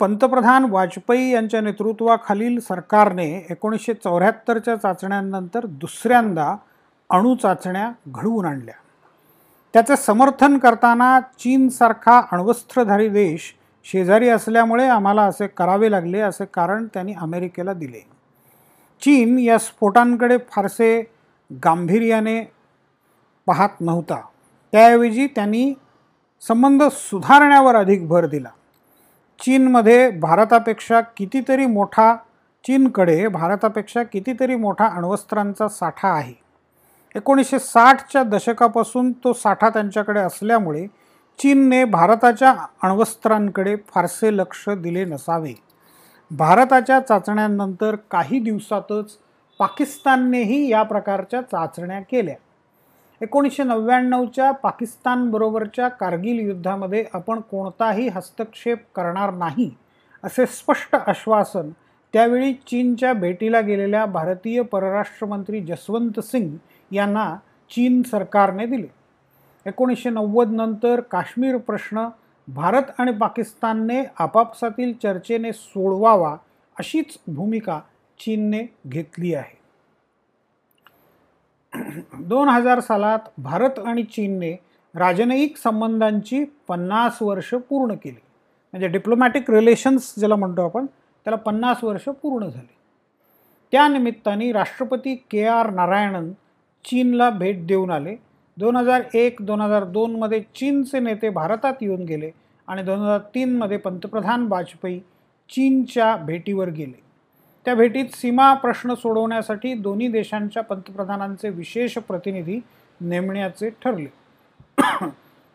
पंतप्रधान वाजपेयी यांच्या नेतृत्वाखालील सरकारने एकोणीसशे चौऱ्याहत्तरच्या चाचण्यांनंतर दुसऱ्यांदा अणुचाचण्या घडवून आणल्या. त्याचे समर्थन करताना चीनसारखा अण्वस्त्रधारी देश शेजारी असल्यामुळे आम्हाला असे करावे लागले असे कारण त्यांनी अमेरिकेला दिले. चीन या स्फोटांकडे फारसे गांभीर्याने पाहत नव्हता. त्याऐवजी त्यांनी संबंध सुधारण्यावर अधिक भर दिला. चीनमध्ये भारतापेक्षा कितीतरी मोठा चीनकडे भारतापेक्षा कितीतरी मोठा अण्वस्त्रांचा साठा आहे. एकोणीसशे साठच्या दशकापासून तो साठा त्यांच्याकडे असल्यामुळे चीनने भारताच्या अण्वस्त्रांकडे फारसे लक्ष दिले नसावे. भारताच्या चाचण्यांनंतर काही दिवसातच पाकिस्ताननेही या प्रकारच्या चाचण्या केल्या. एकोणीसशे नव्याण्णवच्या पाकिस्तानबरोबरच्या कारगिल युद्धामध्ये आपण कोणताही हस्तक्षेप करणार नाही असे स्पष्ट आश्वासन त्यावेळी चीनच्या भेटीला गेलेल्या भारतीय परराष्ट्रमंत्री जसवंत सिंग यांना चीन सरकारने दिले. एकोणीसशे नव्वद नंतर काश्मीर प्रश्न भारत आणि पाकिस्तानने आपापसातील चर्चेने सोडवावा अशीच भूमिका चीनने घेतली आहे. दोन हजार सालात भारत आणि चीनने राजनयिक संबंधांची पन्नास वर्ष पूर्ण केली. म्हणजे डिप्लोमॅटिक रिलेशन्स ज्याला म्हणतो आपण त्याला पन्नास वर्ष पूर्ण झाली. त्यानिमित्ताने राष्ट्रपती के आर नारायणन चीनला भेट देऊन आले. दोन हजार एक दोन हजार दोनमध्ये चीनचे नेते भारतात येऊन गेले आणि दोन हजार तीनमध्ये पंतप्रधान वाजपेयी चीनच्या भेटीवर गेले. त्या भेटीत सीमा प्रश्न सोडवण्यासाठी दोन्ही देशांच्या पंतप्रधानांचे विशेष प्रतिनिधी नेमण्याचे ठरले.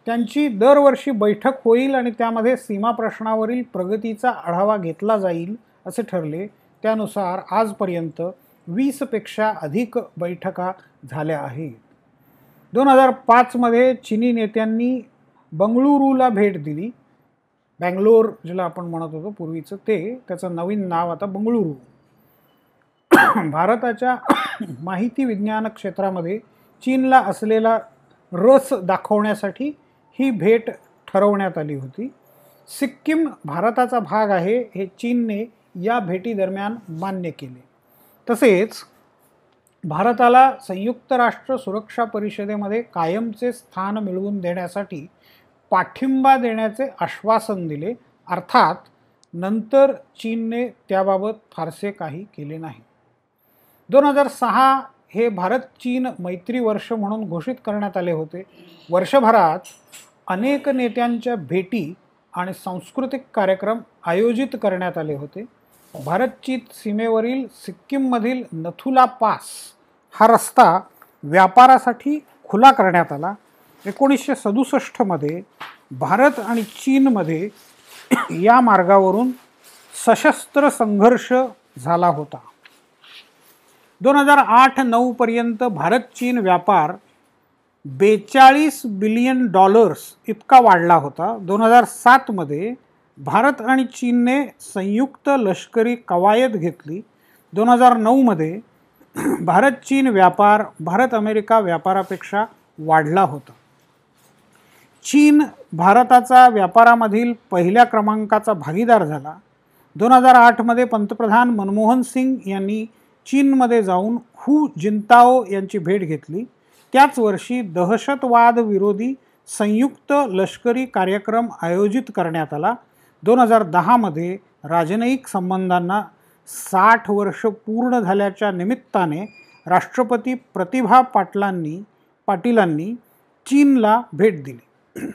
त्यांची दरवर्षी बैठक होईल आणि त्यामध्ये सीमा प्रश्नावरील प्रगतीचा आढावा घेतला जाईल असे ठरले. त्यानुसार आजपर्यंत वीसपेक्षा अधिक बैठका झाल्या आहेत. दोन हजार पाचमध्ये चीनी नेत्यांनी बंगळुरूला भेट दिली. बँगलोर ज्याला आपण म्हणत होतो पूर्वीचं ते. त्याचं नवीन नाव आता बंगळुरू. *coughs* भारताच्या *coughs* माहिती विज्ञान क्षेत्रामध्ये चीनला असलेला रस दाखवण्यासाठी ही भेट ठरवण्यात आली होती. सिक्कीम भारताचा भाग आहे हे चीनने या भेटीदरम्यान मान्य केले. तसेच भारताला संयुक्त राष्ट्र सुरक्षा परिषदेमध्ये कायमचे स्थान मिळवून देण्यासाठी पाठिंबा देण्याचे आश्वासन दिले. अर्थात नंतर चीनने त्याबाबत फारसे काही केले नाही. दोन हजार सहा हे भारत चीन मैत्री वर्ष म्हणून घोषित करण्यात आले होते. वर्षभरात अनेक नेत्यांच्या भेटी आणि सांस्कृतिक कार्यक्रम आयोजित करण्यात आले होते. भारत चीन सीमेवरील सिक्कीममधील नथुला पास हा रस्ता व्यापारासाठी खुला करण्यात आला. एकोणीसशे सदुसष्टमध्ये भारत आणि चीनमध्ये या मार्गावरून सशस्त्र संघर्ष झाला होता. दोन हजार आठ नऊपर्यंत भारत चीन व्यापार बेचाळीस बिलियन डॉलर्स इतका वाढला होता. दोन हजार सातमध्ये भारत आणि चीनने संयुक्त लष्करी कवायत घेतली. दोन हजार नऊमध्ये भारत चीन व्यापार भारत अमेरिका व्यापारापेक्षा वाढला होता. चीन भारताचा व्यापारामधील पहिल्या क्रमांकाचा भागीदार झाला. दोन हजार आठमध्ये पंतप्रधान मनमोहन सिंग यांनी चीनमध्ये जाऊन हू जिंताओ यांची भेट घेतली. त्याच वर्षी दहशतवाद विरोधी संयुक्त लष्करी कार्यक्रम आयोजित करण्यात आला. दोन हजार दहामध्ये राजनयिक संबंधांना साठ वर्ष पूर्ण झाल्याच्या निमित्ताने राष्ट्रपती प्रतिभा पाटलांनी पाटीलांनी चीनला भेट दिली.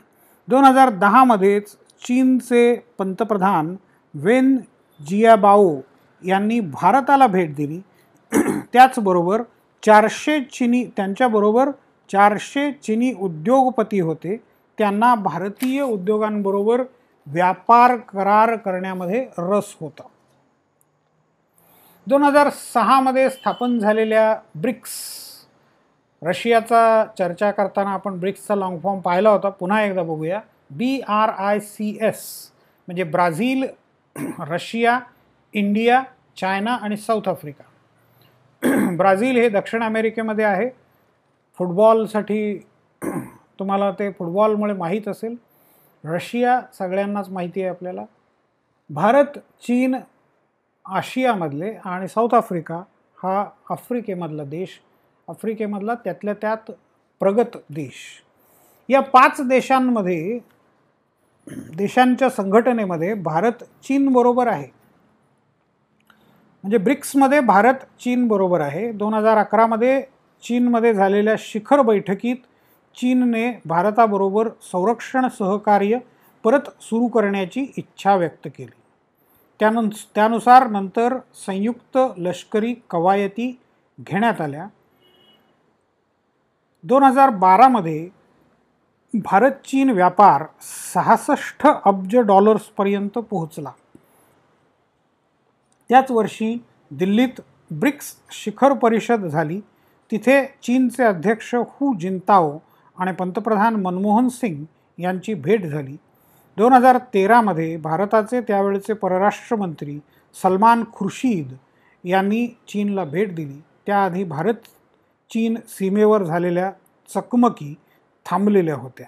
दोन हजार दहामध्येच चीनचे पंतप्रधान वेन जियाबाओ यांनी भारताला भेट दिली. त्याचबरोबर चारशे चिनी त्यांच्याबरोबर चारशे चिनी उद्योगपती होते. त्यांना भारतीय उद्योगांबरोबर व्यापार करार करण्यामध्ये रस होता. दोन हजार सहामध्ये स्थापन झालेल्या ब्रिक्स रशियाचा चर्चा करताना आपण ब्रिक्सचा लाँग फॉर्म पाहिला होता. पुन्हा एकदा बघूया. B R I C S म्हणजे ब्राझील रशिया इंडिया चायना आणि साऊथ आफ्रिका. ब्राझील हे दक्षिण अमेरिकेमध्ये आहे. फुटबॉलसाठी तुम्हाला ते फुटबॉलमुळे माहीत असेल. रशिया सगळ्यांनाच माहिती आहे आपल्याला. भारत चीन आशियामधले आणि साऊथ आफ्रिका हा आफ्रिकेमधला देश आफ्रिकेमधला त्यातल्या त्यात प्रगत देश. या पाच देशांमध्ये देशांच्या संघटनेमध्ये भारत चीनबरोबर आहे. म्हणजे ब्रिक्समध्ये भारत चीन बरोबर आहे. दोन हजार अकरामध्ये चीनमध्ये झालेल्या शिखर बैठकीत चीनने भारताबरोबर संरक्षण सहकार्य परत सुरू करण्याची इच्छा व्यक्त केली. त्यान त्यानुसार नंतर संयुक्त लष्करी कवायती घेण्यात आल्या. दोन हजार बारामध्ये भारत चीन व्यापार सहासष्ट अब्ज डॉलर्सपर्यंत पोहोचला. त्याच वर्षी दिल्लीत ब्रिक्स शिखर परिषद झाली. तिथे चीनचे अध्यक्ष हू जिंताओ आणि पंतप्रधान मनमोहन सिंग यांची भेट झाली. दोन हजार तेरामध्ये भारताचे त्यावेळचे परराष्ट्रमंत्री सलमान खुर्शीद यांनी चीनला भेट दिली. त्याआधी भारत चीन सीमेवर झालेल्या चकमकी थांबलेल्या होत्या.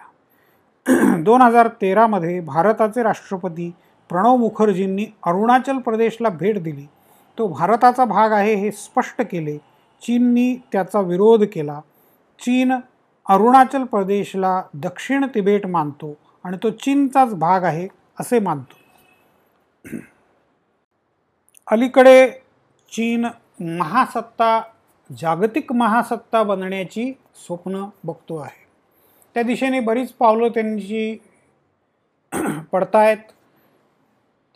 दोन हजार तेरामध्ये भारताचे राष्ट्रपती प्रणव मुखर्जींनी अरुणाचल प्रदेशला भेट दिली. तो भारताचा भाग आहे हे स्पष्ट केले. चीननी त्याचा विरोध केला. चीन अरुणाचल प्रदेशला दक्षिण तिबेट मानतो आणि तो चीनचाच भाग आहे असे मानतो. अलीकडे चीन महासत्ता जागतिक महासत्ता बनण्याची स्वप्न बघतो आहे. त्या दिशेने बरीच पावलं त्यांची पडतायत.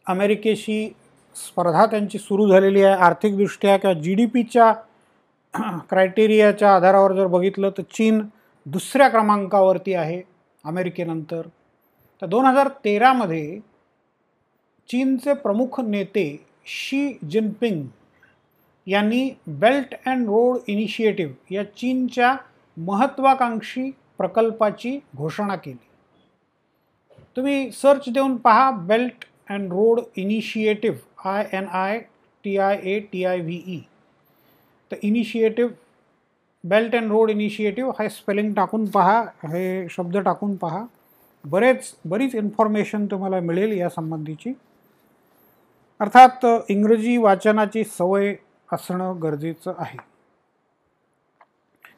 अमेरिकेशी स्पर्धा त्यांची सुरू झालेली आहे. आर्थिकदृष्ट्या किंवा जी डी पीच्या क्रायटेरियाच्या आधारावर जर बघितलं तर चीन दुसऱ्या क्रमांकावरती आहे अमेरिकेनंतर. तर दोन हजार तेरामध्ये चीनचे प्रमुख नेते शी जिनपिंग यांनी बेल्ट अँड रोड इनिशिएटिव्ह या चीनच्या महत्वाकांक्षी प्रकल्पाची घोषणा केली. तुम्ही सर्च देऊन पहा Belt and Road Initiative I N I T I A T I V E. तर initiative Belt and Road Initiative हे स्पेलिंग टाकून पहा हे शब्द टाकून पहा. बरेच बरीच इन्फॉर्मेशन तुम्हाला मिळेल या संबंधीची. अर्थात इंग्रजी वाचनाची सवय असणं गरजेचं आहे.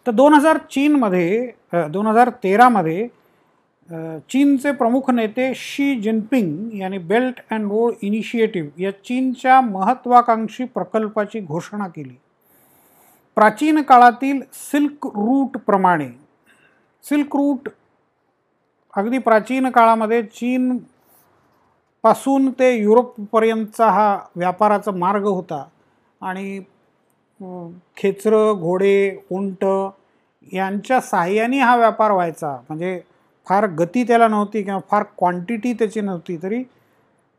तर दोन हजार चीनमध्ये दोन हजार तेरामध्ये चीनचे प्रमुख नेते शी जिनपिंग यांनी बेल्ट अँड रोड इनिशिएटिव्ह या चीनच्या महत्त्वाकांक्षी प्रकल्पाची घोषणा केली. प्राचीन काळातील सिल्क रूटप्रमाणे सिल्क रूट अगदी प्राचीन काळामध्ये चीन पासून ते युरोपपर्यंतचा हा व्यापाराचा मार्ग होता. आणि खेचरं घोडे उंट यांच्या साहाय्याने हा व्यापार व्हायचा. म्हणजे फार गती त्याला नव्हती किंवा फार क्वांटिटी त्याची नव्हती तरी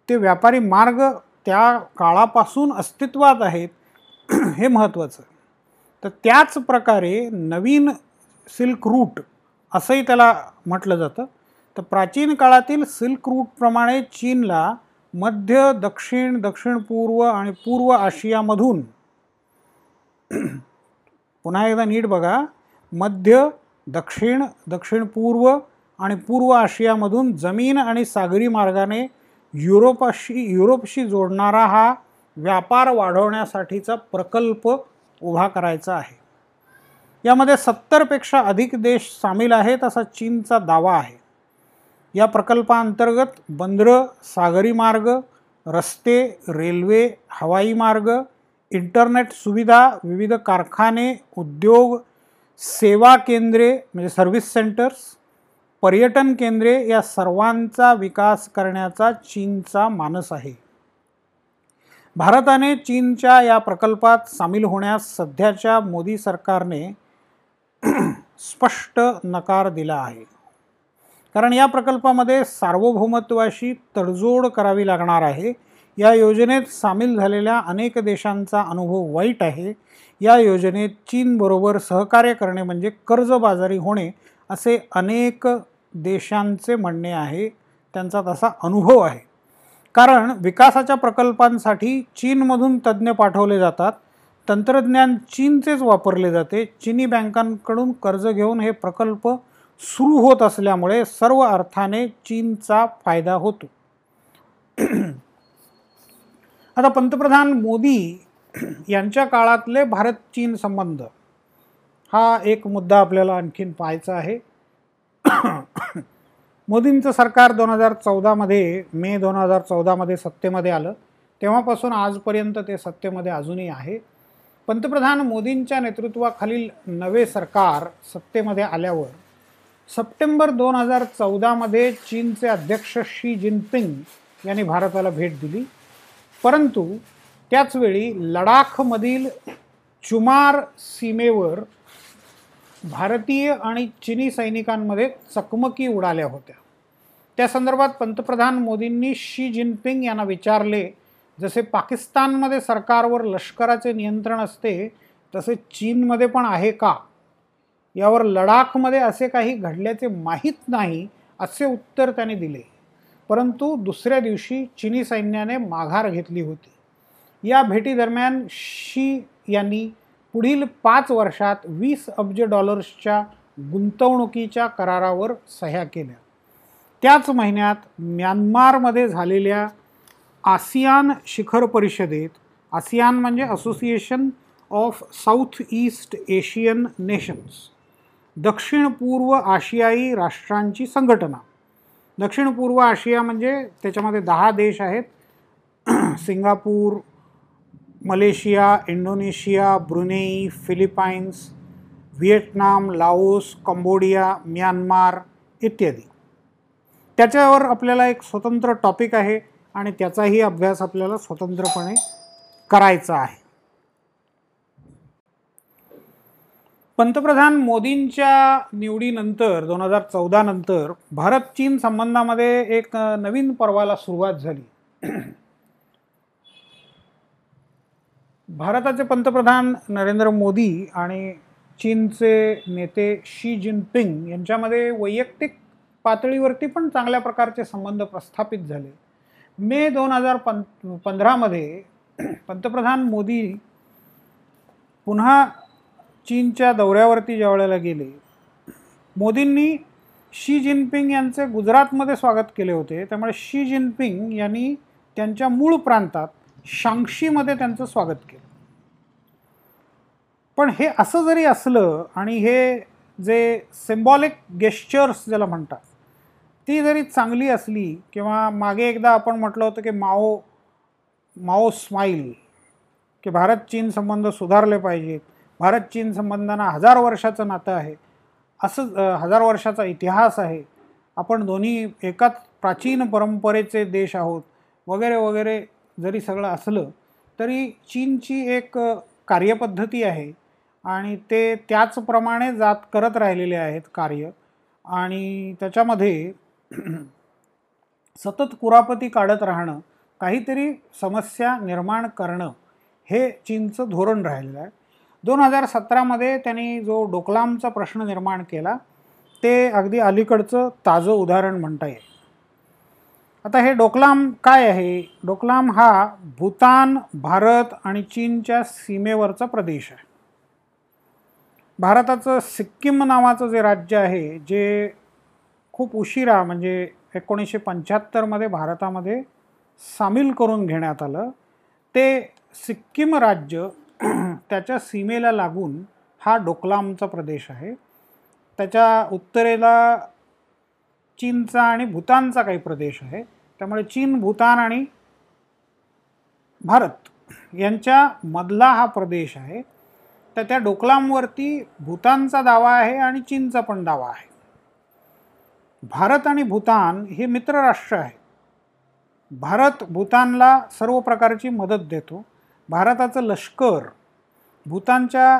ते व्यापारी मार्ग त्या काळापासून अस्तित्वात आहेत हे महत्त्वाचं तर त्याच प्रकारे नवीन सिल्क रूट असंही त्याला म्हटलं जातं. तर प्राचीन काळातील सिल्क रूटप्रमाणे चीनला मध्य दक्षिण दक्षिण पूर्व आणि पूर्व आशियामधून *clears throat* पुन्हा एकदा नीट बघा. मध्य दक्षिण दक्षिण पूर्व आणि पूर्व आशियामधून जमीन आणि सागरी मार्गाने युरोपाशी युरोपशी जोडणारा हा व्यापार वाढवण्यासाठीचा प्रकल्प उभा करायचा आहे. यामध्ये सत्तरपेक्षा अधिक देश सामील आहेत असा चीनचा दावा आहे. या प्रकल्पाअंतर्गत बंदरं सागरी मार्ग रस्ते रेल्वे हवाई मार्ग इंटरनेट सुविधा विविध कारखाने उद्योग सेवा केंद्रे म्हणजे सर्व्हिस सेंटर्स पर्यटन केंद्रे या सर्वांचा विकास करण्याचा चीनचा मानस आहे. भारताने चीनच्या या प्रकल्पात सामील होण्यास सध्याच्या मोदी सरकारने *clears throat* स्पष्ट नकार दिला आहे. कारण या प्रकल्पामध्ये सार्वभौमत्वाशी तडजोड करावी लागणार आहे. या योजनेत सामील झालेल्या अनेक देशांचा अनुभव वाईट आहे. या योजनेत चीनबरोबर सहकार्य करणे म्हणजे कर्जबाजारी होणे असे अनेक देशांचे म्हणणे आहे. त्यांचा तसा अनुभव आहे. कारण विकासाच्या प्रकल्पांसाठी चीनमधून तज्ज्ञ पाठवले जातात. तंत्रज्ञान चीनचेच वापरले जाते. चीनी बँकांकडून कर्ज घेऊन हे प्रकल्प सुरू होत असल्यामुळे सर्व अर्थाने चीनचा फायदा होतो. *clears throat* आता पंतप्रधान मोदी यांच्या काळातले भारत चीन संबंध. हा एक मुद्दा आपल्याला आणखीन पाहायचा आहे. *clears throat* मोदींचं सरकार दोन हजार चौदामध्ये मे दोन हजार चौदामध्ये सत्तेमध्ये आलं. तेव्हापासून आजपर्यंत ते सत्तेमध्ये अजूनही आहे. पंतप्रधान मोदींच्या नेतृत्वाखालील नवे सरकार सत्तेमध्ये आल्यावर सप्टेंबर दोन हजार चौदामध्ये चीनचे अध्यक्ष शी जिनपिंग यांनी भारताला भेट दिली. परंतु त्याचवेळी लडाखमधील चुमार सीमेवर भारतीय आणि चिनी सैनिकांमध्ये चकमकी उडाल्या होत्या. त्या संदर्भात पंतप्रधान मोदींनी शी जिनपिंग यांना विचारले जसे पाकिस्तानमध्ये सरकारवर लष्कराचे नियंत्रण असते तसे चीनमध्ये पण आहे का? यावर लडाखमध्ये असे काही घडल्याचे माहीत नाही असे उत्तर त्याने दिले. परंतु दुसऱ्या दिवशी चिनी सैन्याने माघार घेतली होती. या भेटीदरम्यान शी यांनी पुढील पाच वर्षात वीस अब्ज डॉलर्सच्या गुंतवणुकीच्या करारावर सह्या केल्या. त्याच महिन्यात म्यानमारमध्ये झालेल्या आसियान शिखर परिषदेत आसियान म्हणजे Association of South East Asian Nations दक्षिण पूर्व आशियाई राष्ट्रांची संघटना. दक्षिण पूर्व आशिया म्हणजे त्याच्यामध्ये दहा देश आहेत. Singapore Malaysia Indonesia Brunei Philippines Vietnam Laos Cambodia Myanmar इत्यादी. त्याच्यावर आपल्याला एक स्वतंत्र टॉपिक आहे आणि त्याचाही अभ्यास आपल्याला स्वतंत्रपणे करायचा आहे. पंतप्रधान मोदींच्या निवडीनंतर दोन हजार चौदानंतर भारत चीन संबंधामध्ये एक नवीन पर्वाला सुरुवात झाली. भारताचे पंतप्रधान नरेंद्र मोदी आणि चीनचे नेते शी जिनपिंग यांच्यामध्ये वैयक्तिक पातळीवरती पण चांगल्या प्रकारचे संबंध प्रस्थापित झाले. मे दोन हजार पं पंधरामध्ये *clears throat* पंतप्रधान मोदी पुन्हा चीनच्या दौऱ्यावरती ज्या वेळेला गेले. मोदींनी शी जिनपिंग यांचे गुजरातमध्ये स्वागत केले होते. त्यामुळे शी जिनपिंग यांनी त्यांच्या मूळ प्रांतात शांक्षीमध्ये त्यांचं स्वागत केलं. पण हे असं जरी असलं आणि हे जे सिम्बॉलिक गेस्चर्स ज्याला म्हणतात ती जरी चांगली असली किंवा मागे एकदा आपण म्हटलं होतं की माओ माओ स्माईल की भारत चीन संबंध सुधारले पाहिजेत भारत चीन संबंधांना हजार वर्षाचं नातं आहे असं हजार वर्षाचा इतिहास आहे आपण दोन्ही एकाच प्राचीन परंपरेचे देश आहोत वगैरे वगैरे जरी सगळं असलं तरी चीनची एक कार्यपद्धती आहे आणि ते त्याचप्रमाणे जात करत राहिलेले आहेत कार्य. आणि त्याच्यामध्ये *clears throat* सतत कुरापती काढत राहणं काहीतरी समस्या निर्माण करणं हे चीनचं धोरण राहिलेलं आहे. दोन हजार सतरामध्ये त्यांनी जो डोकलामचा प्रश्न निर्माण केला ते अगदी अलीकडचं ताजं उदाहरण म्हणता येईल. आता हे डोकलाम काय आहे? डोकलाम हा भूतान भारत आणि चीनच्या सीमेवरचा प्रदेश आहे. भारताचं सिक्कीम नावाचं जे राज्य आहे जे खूप उशिरा म्हणजे एकोणीसशे पंच्याहत्तरमध्ये भारतामध्ये सामील करून घेण्यात आलं ते सिक्कीम राज्य *clears throat* त्याच्या सीमेला लागून हा डोकलामचा प्रदेश आहे. त्याच्या उत्तरेला चीनचा आणि भूतानचा काही प्रदेश आहे. त्यामुळे चीन भूतान आणि भारत यांच्या मधला हा प्रदेश आहे. तर त्या डोकलामवरती भूतानचा दावा आहे आणि चीनचा पण दावा आहे. भारत आणि भूतान हे मित्रराष्ट्र आहे. भारत भूतानला सर्व प्रकारची मदत देतो. भारताचं लष्कर भूतानच्या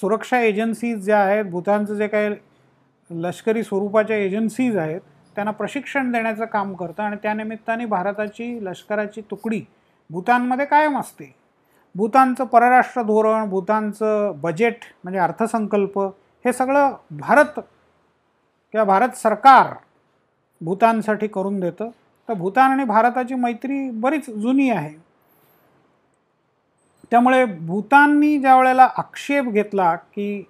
सुरक्षा एजन्सीज ज्या आहेत भूतानचं जे काही लष्करी स्वरूपाच्या एजन्सीज आहेत त्यांना प्रशिक्षण देण्याचं काम करतं आणि त्यानिमित्ताने भारताची लष्कराची तुकडी भूतानमध्ये कायम असते. भूतानचं परराष्ट्र धोरण भूतानचं बजेट म्हणजे अर्थसंकल्प हे सगळं भारत किंवा भारत सरकार भूतानसाठी करून देतं. तर भूतान आणि भारताची मैत्री बरीच जुनी आहे. त्यामुळे भूताननी ज्या वेळेला आक्षेप घेतला की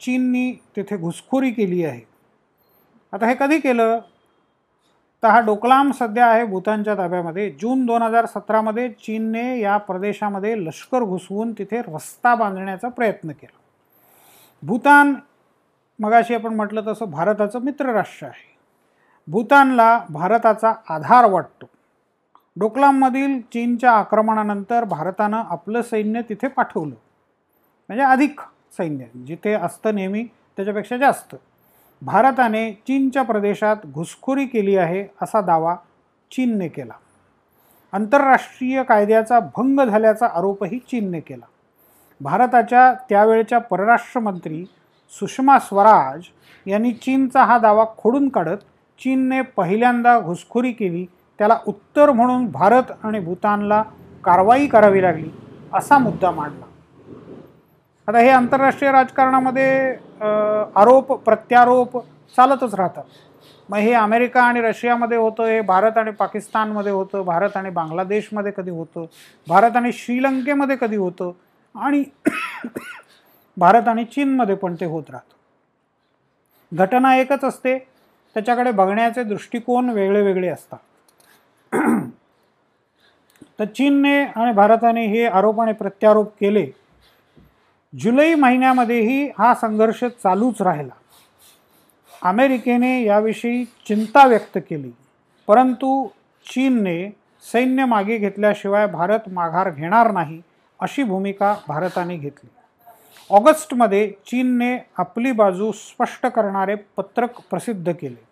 चीननी तिथे घुसखोरी केली आहे. आता हे कधी केलं? तर हा डोकलाम सध्या आहे भूतानच्या ताब्यामध्ये. जून दोन हजार सतरामध्ये चीनने या प्रदेशामध्ये लष्कर घुसवून तिथे रस्ता बांधण्याचा प्रयत्न केला. भूतान मगाशी आपण म्हटलं तसं भारताचं मित्रराष्ट्र आहे. भूतानला भारताचा आधार वाटतो. डोकलाममधील चीनच्या आक्रमणानंतर भारतानं आपलं सैन्य तिथे पाठवलं. म्हणजे अधिक सैन्य जिथे असतं नेहमी त्याच्यापेक्षा जास्त. भारताने चीनच्या प्रदेशात घुसखोरी केली आहे असा दावा चीनने केला. आंतरराष्ट्रीय कायद्याचा भंग झाल्याचा आरोपही चीनने केला. भारताच्या त्यावेळच्या परराष्ट्रमंत्री सुषमा स्वराज यांनी चीनचा हा दावा खोडून काढत चीनने पहिल्यांदा घुसखोरी केली त्याला उत्तर म्हणून भारत आणि भूतानला कारवाई करावी लागली असा मुद्दा मांडला. आता हे आंतरराष्ट्रीय राजकारणामध्ये आरोप प्रत्यारोप चालतच राहतात. मग हे अमेरिका आणि रशियामध्ये होतं हे भारत आणि पाकिस्तानमध्ये होतं भारत आणि बांगलादेशमध्ये कधी होतं भारत आणि श्रीलंकेमध्ये कधी होतं आणि भारत आणि चीनमध्ये पण ते होत राहतं. घटना एकच असते त्याच्याकडे बघण्याचे दृष्टिकोन वेगळे वेगळे असतात. तर चीनने आणि भारताने हे आरोप आणि प्रत्यारोप केले. जुलै महिन्यामध्येही हा संघर्ष चालूच राहिला. अमेरिकेने याविषयी चिंता व्यक्त केली परंतु चीनने सैन्य मागे घेतल्याशिवाय भारत माघार घेणार नाही अशी भूमिका भारताने घेतली. ऑगस्टमध्ये चीनने आपली बाजू स्पष्ट करणारे पत्रक प्रसिद्ध केले.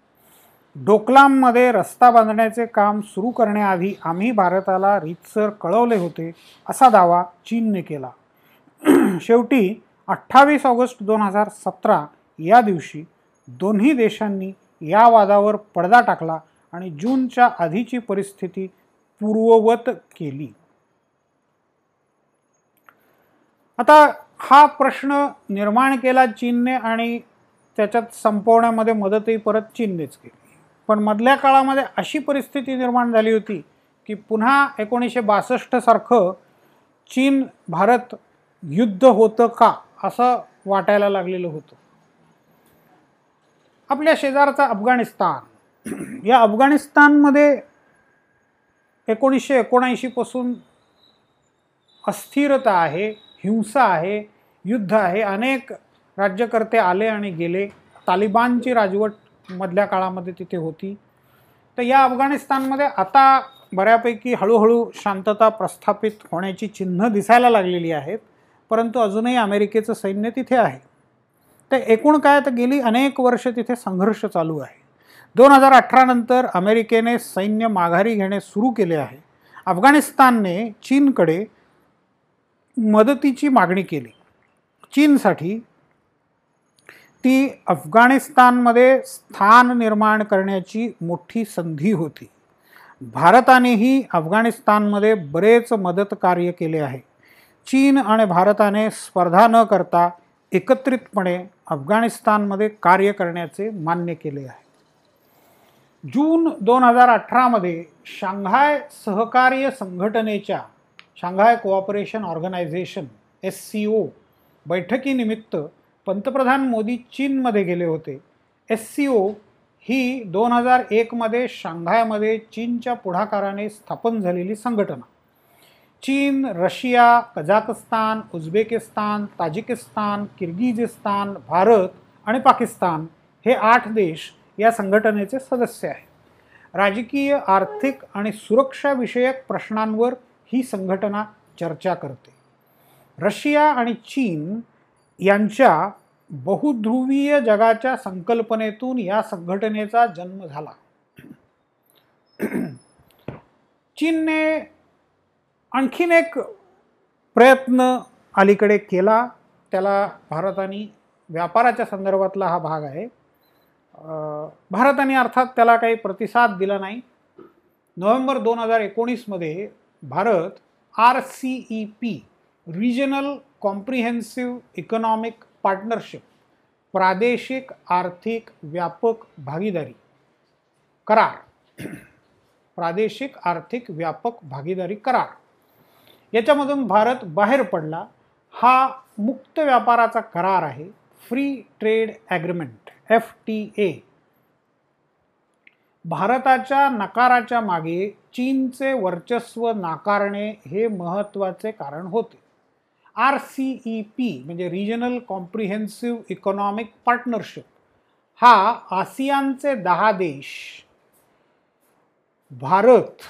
डोकलाममध्ये रस्ता बांधण्याचे काम सुरू करण्याआधी आम्ही भारताला रीतसर कळवले होते असा दावा चीनने केला. *clears throat* शेवटी अठ्ठावीस ऑगस्ट दोन हजार सतरा या दिवशी दोन्ही देशांनी या वादावर पडदा टाकला आणि जूनच्या आधीची परिस्थिती पूर्ववत केली. आता हा प्रश्न निर्माण केला चीनने आणि त्याच्यात संपवण्यामध्ये मदतही परत चीननेच केली. पण मधल्या काळामध्ये अशी परिस्थिती निर्माण झाली होती की पुन्हा एकोणीसशे बासष्टसारखं चीन भारत युद्ध होतं का असं वाटायला लागलेलं होतं. आपल्या शेजारचा अफगाणिस्तान. या अफगाणिस्तानमध्ये एकोणीसशे एकोणऐंशीपासून अस्थिरता आहे हिंसा आहे युद्ध आहे. अनेक राज्यकर्ते आले आणि गेले. तालिबानची राजवट मधल्या काळामध्ये तिथे होती. तर या अफगाणिस्तानमध्ये आता बऱ्यापैकी हळूहळू शांतता प्रस्थापित होण्याची चिन्ह दिसायला लागलेली आहेत. परंतु अजूनही अमेरिकेचं सैन्य तिथे आहे. तर एकूण काय तर गेली अनेक वर्ष तिथे संघर्ष चालू आहे. दोन हजार अठरानंतर अमेरिकेने सैन्य माघारी घेणे सुरू केले आहे. अफगाणिस्तानने चीनकडे मदतीची मागणी केली. चीनसाठी ती अफगाणिस्तानमध्ये स्थान निर्माण करण्याची मोठी संधी होती. भारतानेही अफगाणिस्तानमध्ये बरेच मदत कार्य केले आहे. चीन आणि भारताने स्पर्धा न करता एकत्रितपणे अफगाणिस्तानमध्ये कार्य करण्याचे मान्य केले आहे. जून दोन हजार अठरामध्ये शांघाय सहकार्य संघटनेच्या Shanghai Cooperation Organisation S C O बैठकीनिमित्त पंतप्रधान मोदी चीनमध्ये गेले होते. एस सी ओ ही दोन हजार एकमध्ये शांघायमध्ये चीनच्या पुढाकाराने स्थापन झालेली संघटना. चीन Russia Kazakhstan Uzbekistan Tajikistan Kyrgyzstan Bharat आणि पाकिस्तान हे आठ देश या संघटनेचे सदस्य आहेत. राजकीय आर्थिक आणि सुरक्षाविषयक प्रश्नांवर ही संघटना चर्चा करते. रशिया आणि चीन यांच्या बहुध्रुवीय जगाच्या संकल्पनेतून या संघटनेचा जन्म झाला. चीनने आणखीन एक प्रयत्न अलीकडे केला. त्याला भारताने व्यापाराच्या संदर्भातला हा भाग आहे. भारताने अर्थात त्याला काही प्रतिसाद दिला नाही. नोव्हेंबर दोन हजार एकोणीसमध्ये Bharat R C E P Regional Comprehensive Economic Partnership प्रादेशिक आर्थिक व्यापक भागीदारी करार. प्रादेशिक आर्थिक व्यापक भागीदारी करार. याच्यामधून भारत बाहेर पडला. हा मुक्त व्यापाराचा करार आहे. Free trade agreement F T A भारताच्या नकाराच्या मागे चीनचे वर्चस्व नाकारणे हे महत्त्वाचे कारण होते. आर सी ई पी म्हणजे रिजनल कॉम्प्रिहेन्सिव्ह इकॉनॉमिक पार्टनरशिप हा आसियानचे दहा देश भारत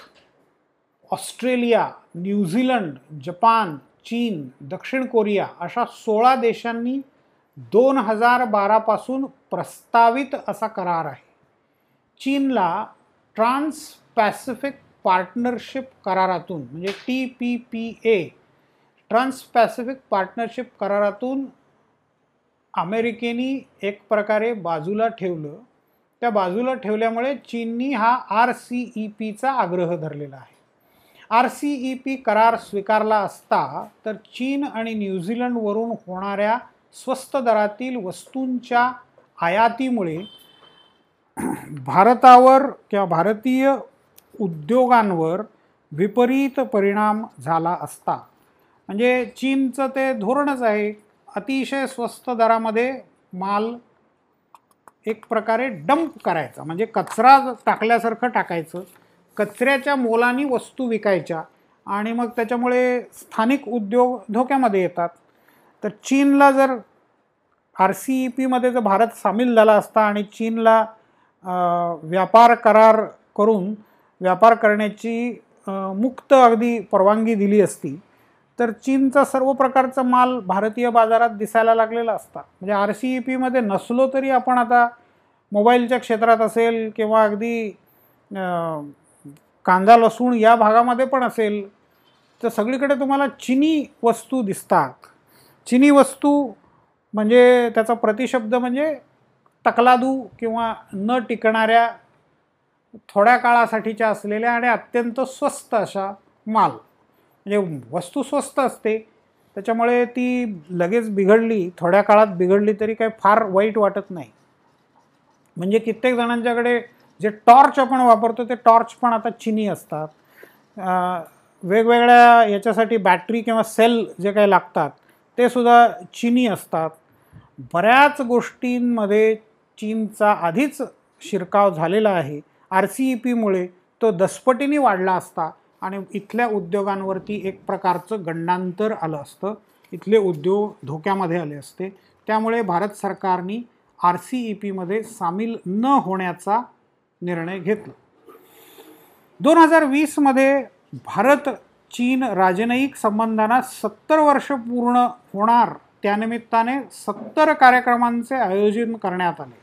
ऑस्ट्रेलिया न्यूझीलंड जपान चीन दक्षिण कोरिया अशा सोळा देशांनी दोन हजार बारापासून प्रस्तावित असा करार आहे. चीनला ट्रान्स पॅसिफिक पार्टनरशिप करारातून म्हणजे T P P A Trans Pacific Partnership करारातून अमेरिकेनी एक प्रकारे बाजूला ठेवलं. त्या बाजूला ठेवल्यामुळे चीननी हा आर सी ई पीचा आग्रह धरलेला आहे. आर सी ई पी करार स्वीकारला असता तर चीन आणि न्यूझीलंडवरून होणाऱ्या स्वस्त दरातील वस्तूंच्या आयातीमुळे भारतावर किंवा भारतीय उद्योगांवर विपरीत परिणाम झाला असता. म्हणजे चीनचं ते धोरणच आहे अतिशय स्वस्त दरामध्ये माल एक प्रकारे डंप करायचा. म्हणजे कचरा टाकल्यासारखं टाकायचं. कचऱ्याच्या मोलानी वस्तू विकायच्या आणि मग त्याच्यामुळे स्थानिक उद्योग धोक्यामध्ये येतात. तर चीनला जर आर सी ई पीमध्ये जर भारत सामील झाला असता आणि चीनला व्यापार करार करून व्यापार करण्याची मुक्त अगदी परवानगी दिली असती तर चीनचा सर्व प्रकारचा माल भारतीय बाजारात दिसायला लागलेला असता. म्हणजे आर सी ई पीमध्ये नसलो तरी आपण आता मोबाईलच्या क्षेत्रात असेल किंवा अगदी कांदा लसूण या भागामध्ये पण असेल तर सगळीकडे तुम्हाला चिनी वस्तू दिसतात. चिनी वस्तू म्हणजे त्याचा प्रतिशब्द म्हणजे तकलादू किंवा न टिकणाऱ्या थोड्या काळासाठीच्या असलेल्या आणि अत्यंत स्वस्त अशा माल. म्हणजे वस्तू स्वस्त असते त्याच्यामुळे ती लगेच बिघडली थोड्या काळात बिघडली तरी काही फार वाईट वाटत नाही. म्हणजे कित्येक जणांच्याकडे जे टॉर्च आपण वापरतो ते टॉर्च पण आता चिनी असतात. वेगवेगळ्या याच्यासाठी बॅटरी किंवा सेल जे काही लागतात ते सुद्धा चिनी असतात. बऱ्याच गोष्टींमध्ये चीनचा आधीच शिरकाव झालेला आहे. आर सी ई पीमुळे तो दसपटीने वाढला असता आणि इथल्या उद्योगांवरती एक प्रकारचं गंडांतर आलं असतं. इथले उद्योग धोक्यामध्ये आले असते. त्यामुळे भारत सरकारने आर सी ई पीमध्ये सामील न होण्याचा निर्णय घेतला. दोन हजार वीसमध्ये भारत चीन राजनयिक संबंधांना सत्तर वर्ष पूर्ण होणार त्यानिमित्ताने सत्तर कार्यक्रमांचे आयोजन करण्यात आले.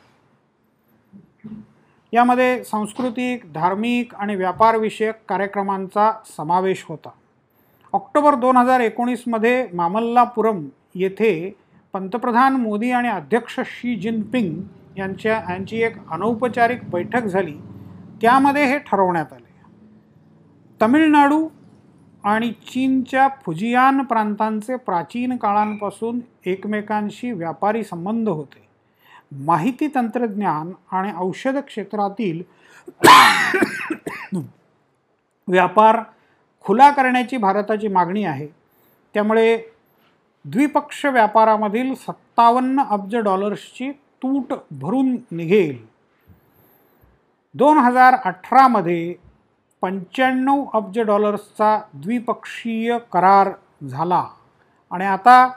यामध्ये सांस्कृतिक धार्मिक आणि व्यापारविषयक कार्यक्रमांचा समावेश होता. ऑक्टोबर दोन हजार एकोणीसमध्ये मामल्लापुरम येथे पंतप्रधान मोदी आणि अध्यक्ष शी जिनपिंग यांच्या यांची एक अनौपचारिक बैठक झाली. त्यामध्ये हे ठरवण्यात आले. तमिळनाडू आणि चीनच्या फुजियान प्रांतांचे प्राचीन काळांपासून एकमेकांशी व्यापारी संबंध होते. माहिती तंत्रज्ञान आणि औषध क्षेत्रातील व्यापार खुला करण्याची भारताची मागणी आहे. त्यामुळे द्विपक्ष व्यापारामधील सत्तावन्न अब्ज डॉलर्सची तूट भरून निघेल. दोन हजार अठरामध्ये पंच्याण्णव अब्ज डॉलर्सचा द्विपक्षीय करार झाला. आणि आता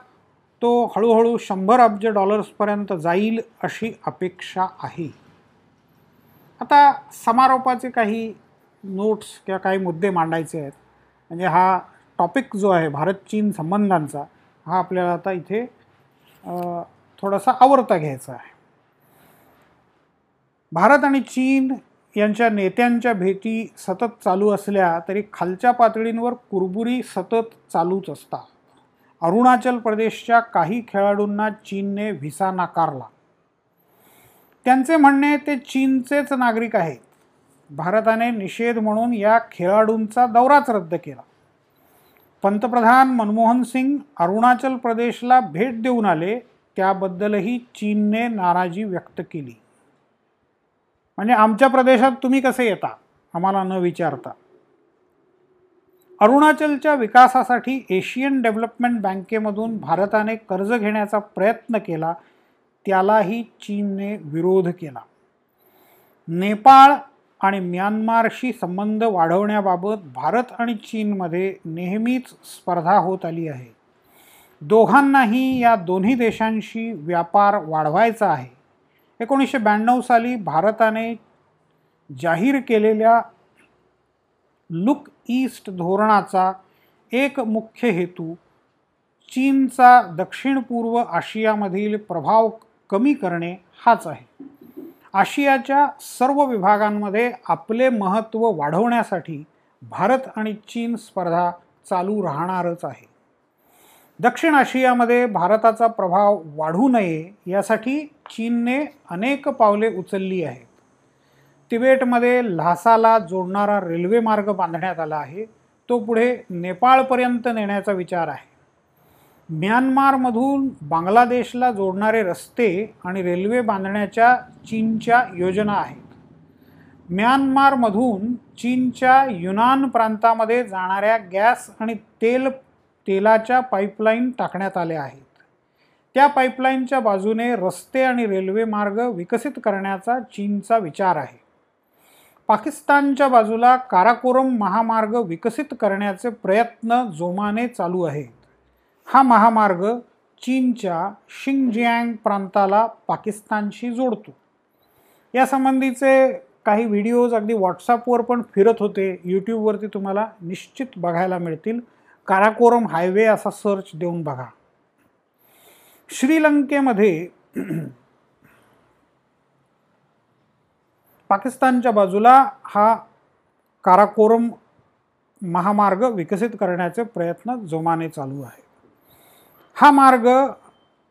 तो हळूहळू शंभर अब्ज डॉलर्सपर्यंत जाईल अशी अपेक्षा आहे. आता समारोपाचे काही नोट्स किंवा काही मुद्दे मांडायचे आहेत. म्हणजे हा टॉपिक जो आहे भारत चीन संबंधांचा हा आपल्याला आता इथे थोडासा आवरता घ्यायचा आहे. भारत आणि चीन यांच्या नेत्यांच्या भेटी सतत चालू असल्या तरी खालच्या पातळींवर कुरबुरी सतत चालूच असतात. अरुणाचल प्रदेशच्या काही खेळाडूंना चीनने व्हिसा नाकारला. त्यांचे म्हणणे ते चीनचेच नागरिक आहेत. भारताने निषेध म्हणून या खेळाडूंचा दौराच रद्द केला. पंतप्रधान मनमोहन सिंग अरुणाचल प्रदेशला भेट देऊन आले त्याबद्दलही चीनने नाराजी व्यक्त केली. म्हणजे आमच्या प्रदेशात तुम्ही कसे येता? आम्हाला न विचारता. अरुणाचलच्या विकासासाठी एशियन डेव्हलपमेंट बँकेमधून भारताने कर्ज घेण्याचा प्रयत्न केला त्यालाही चीनने विरोध केला. नेपाळ आणि म्यानमारशी संबंध वाढवण्याबाबत भारत आणि चीनमध्ये नेहमीच स्पर्धा होत आली आहे. दोघांनाही या दोन्ही देशांशी व्यापार वाढवायचा आहे. एकोणीसशे ब्याण्णव साली भारताने जाहीर केलेल्या लुक ईस्ट धोरणाचा एक मुख्य हेतू चीनचा दक्षिण पूर्व आशियामधील प्रभाव कमी करणे हाच आहे. आशियाच्या सर्व विभागांमध्ये आपले महत्त्व वाढवण्यासाठी भारत आणि चीन स्पर्धा चालू राहणारच आहे. दक्षिण आशियामध्ये भारताचा प्रभाव वाढू नये यासाठी चीनने अनेक पावले उचलली आहेत. तिबेटमध्ये ल्हासाला जोडणारा रेल्वे मार्ग बांधण्यात आला आहे. तो पुढे नेपाळपर्यंत नेण्याचा विचार आहे. म्यानमारमधून बांगलादेशला जोडणारे रस्ते आणि रेल्वे बांधण्याच्या चीनच्या योजना आहेत. म्यानमारमधून चीनच्या युनान प्रांतामध्ये जाणाऱ्या गॅस आणि तेल तेलाच्या पाईपलाईन टाकण्यात आल्या आहेत. त्या पाईपलाईनच्या बाजूने रस्ते आणि रेल्वे मार्ग विकसित करण्याचा चीनचा विचार आहे. पाकिस्तानच्या बाजूला काराकोरम महामार्ग विकसित करण्याचे प्रयत्न जोमाने चालू आहेत. हा महामार्ग चीनच्या शिंगजियांग प्रांताला पाकिस्तानशी जोडतो. यासंबंधीचे काही व्हिडिओज अगदी व्हॉट्सअपवर पण फिरत होते. यूट्यूबवरती तुम्हाला निश्चित बघायला मिळतील. काराकोरम हायवे असा सर्च देऊन बघा. श्रीलंकेमध्ये पाकिस्तानच्या बाजूला हा काराकोरम महामार्ग विकसित करण्याचे प्रयत्न जोमाने चालू आहे. हा मार्ग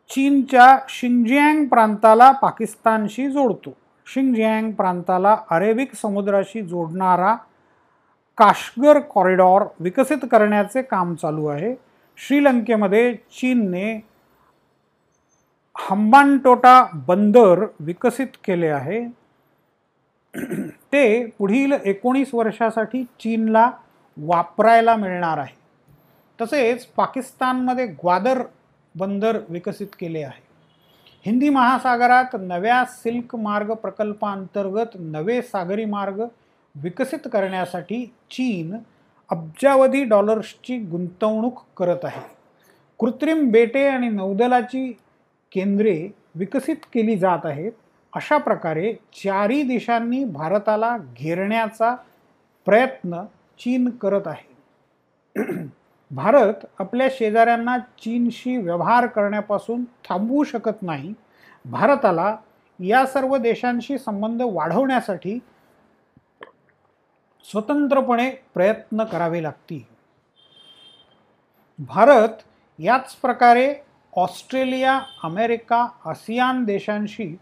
चीनच्या शिंगजियांग प्रांताला पाकिस्तानशी जोडतो. शिंगजियांग प्रांताला अरेबिक समुद्राशी जोडणारा काश्गर कॉरिडॉर विकसित करण्याचे काम चालू आहे. श्रीलंकेमध्ये चीनने हंबानटोटा बंदर विकसित केले आहे. ते पुढील एकोणीस वर्षासाठी चीनला वापरायला मिळणार आहे. तसेच पाकिस्तानमध्ये ग्वादर बंदर विकसित केले आहे. हिंदी महासागरात नव्या सिल्क मार्ग प्रकल्पांतर्गत नवे सागरी मार्ग विकसित करण्यासाठी चीन अब्जावधी डॉलर्सची गुंतवणूक करत आहे. कृत्रिम बेटे आणि नौदलाची केंद्रे विकसित केली जात आहेत अशा प्रकारे चारही देशांनी भारताला घेरण्याचा प्रयत्न चीन करत आहे. भारत आपल्या शेजाऱ्यांना चीनशी व्यवहार करण्यापासून थांबवू शकत नाही. भारताला या सर्व देशांशी संबंध वाढवण्यासाठी स्वतंत्रपणे प्रयत्न करावे लागतील. भारत याच प्रकारे ऑस्ट्रेलिया अमेरिका आसियान देशांशी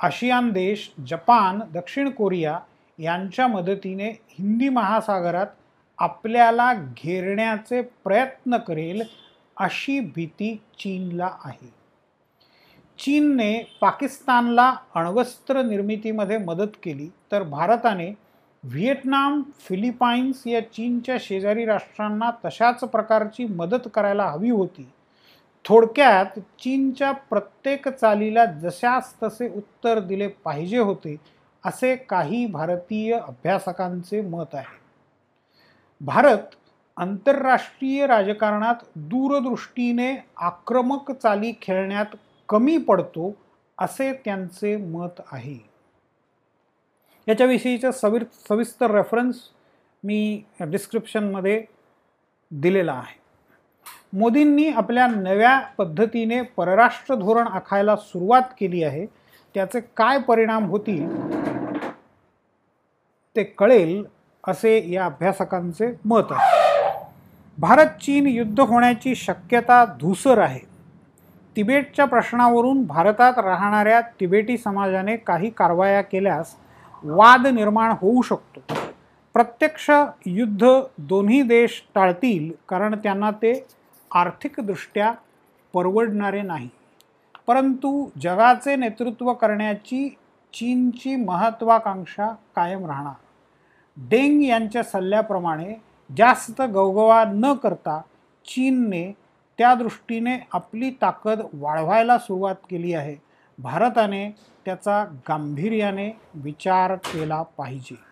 आशियान देश जपान दक्षिण कोरिया यांच्या मदतीने हिंदी महासागरात आपल्याला घेरण्याचे प्रयत्न करेल अशी भीती चीनला आहे. चीनने पाकिस्तानला अण्वस्त्र निर्मितीमध्ये मदत केली तर भारताने व्हिएटनाम फिलिपाईन्स या चीनच्या शेजारी राष्ट्रांना तशाच प्रकारची मदत करायला हवी होती. थोडक्यात चीनच्या प्रत्येक चालीला जशास तसे उत्तर दिले पाहिजे होते असे काही भारतीय अभ्यासकांचे मत आहे. भारत आंतरराष्ट्रीय राजकारणात दूरदृष्टीने आक्रमक चाली खेळण्यात कमी पडतो असे त्यांचे मत आहे. याच्याविषयीचा सविर सविस्तर रेफरन्स मी डिस्क्रिप्शनमध्ये दिलेला आहे. मोदींनी आपल्या नव्या पद्धतीने परराष्ट्र धोरण आखायला सुरुवात केली आहे. त्याचे काय परिणाम होतील ते कळेल असे या अभ्यासकांचे मत आहे. भारत चीन युद्ध होण्याची शक्यता धूसर आहे. तिबेटच्या प्रश्नावरून भारतात राहणाऱ्या तिबेटी समाजाने काही कारवाया केल्यास वाद निर्माण होऊ शकतो. प्रत्यक्ष युद्ध दोन्ही देश टाळतील कारण त्यांना ते आर्थिकदृष्ट्या परवडणारे नाही. परंतु जगाचे नेतृत्व करण्याची चीनची महत्त्वाकांक्षा कायम राहणार. डेंग यांच्या सल्ल्याप्रमाणे जास्त गवगवा न करता चीनने त्या दृष्टीने आपली ताकद वाढवायला सुरुवात केली आहे. भारताने त्याचा गांभीर्याने विचार केला पाहिजे.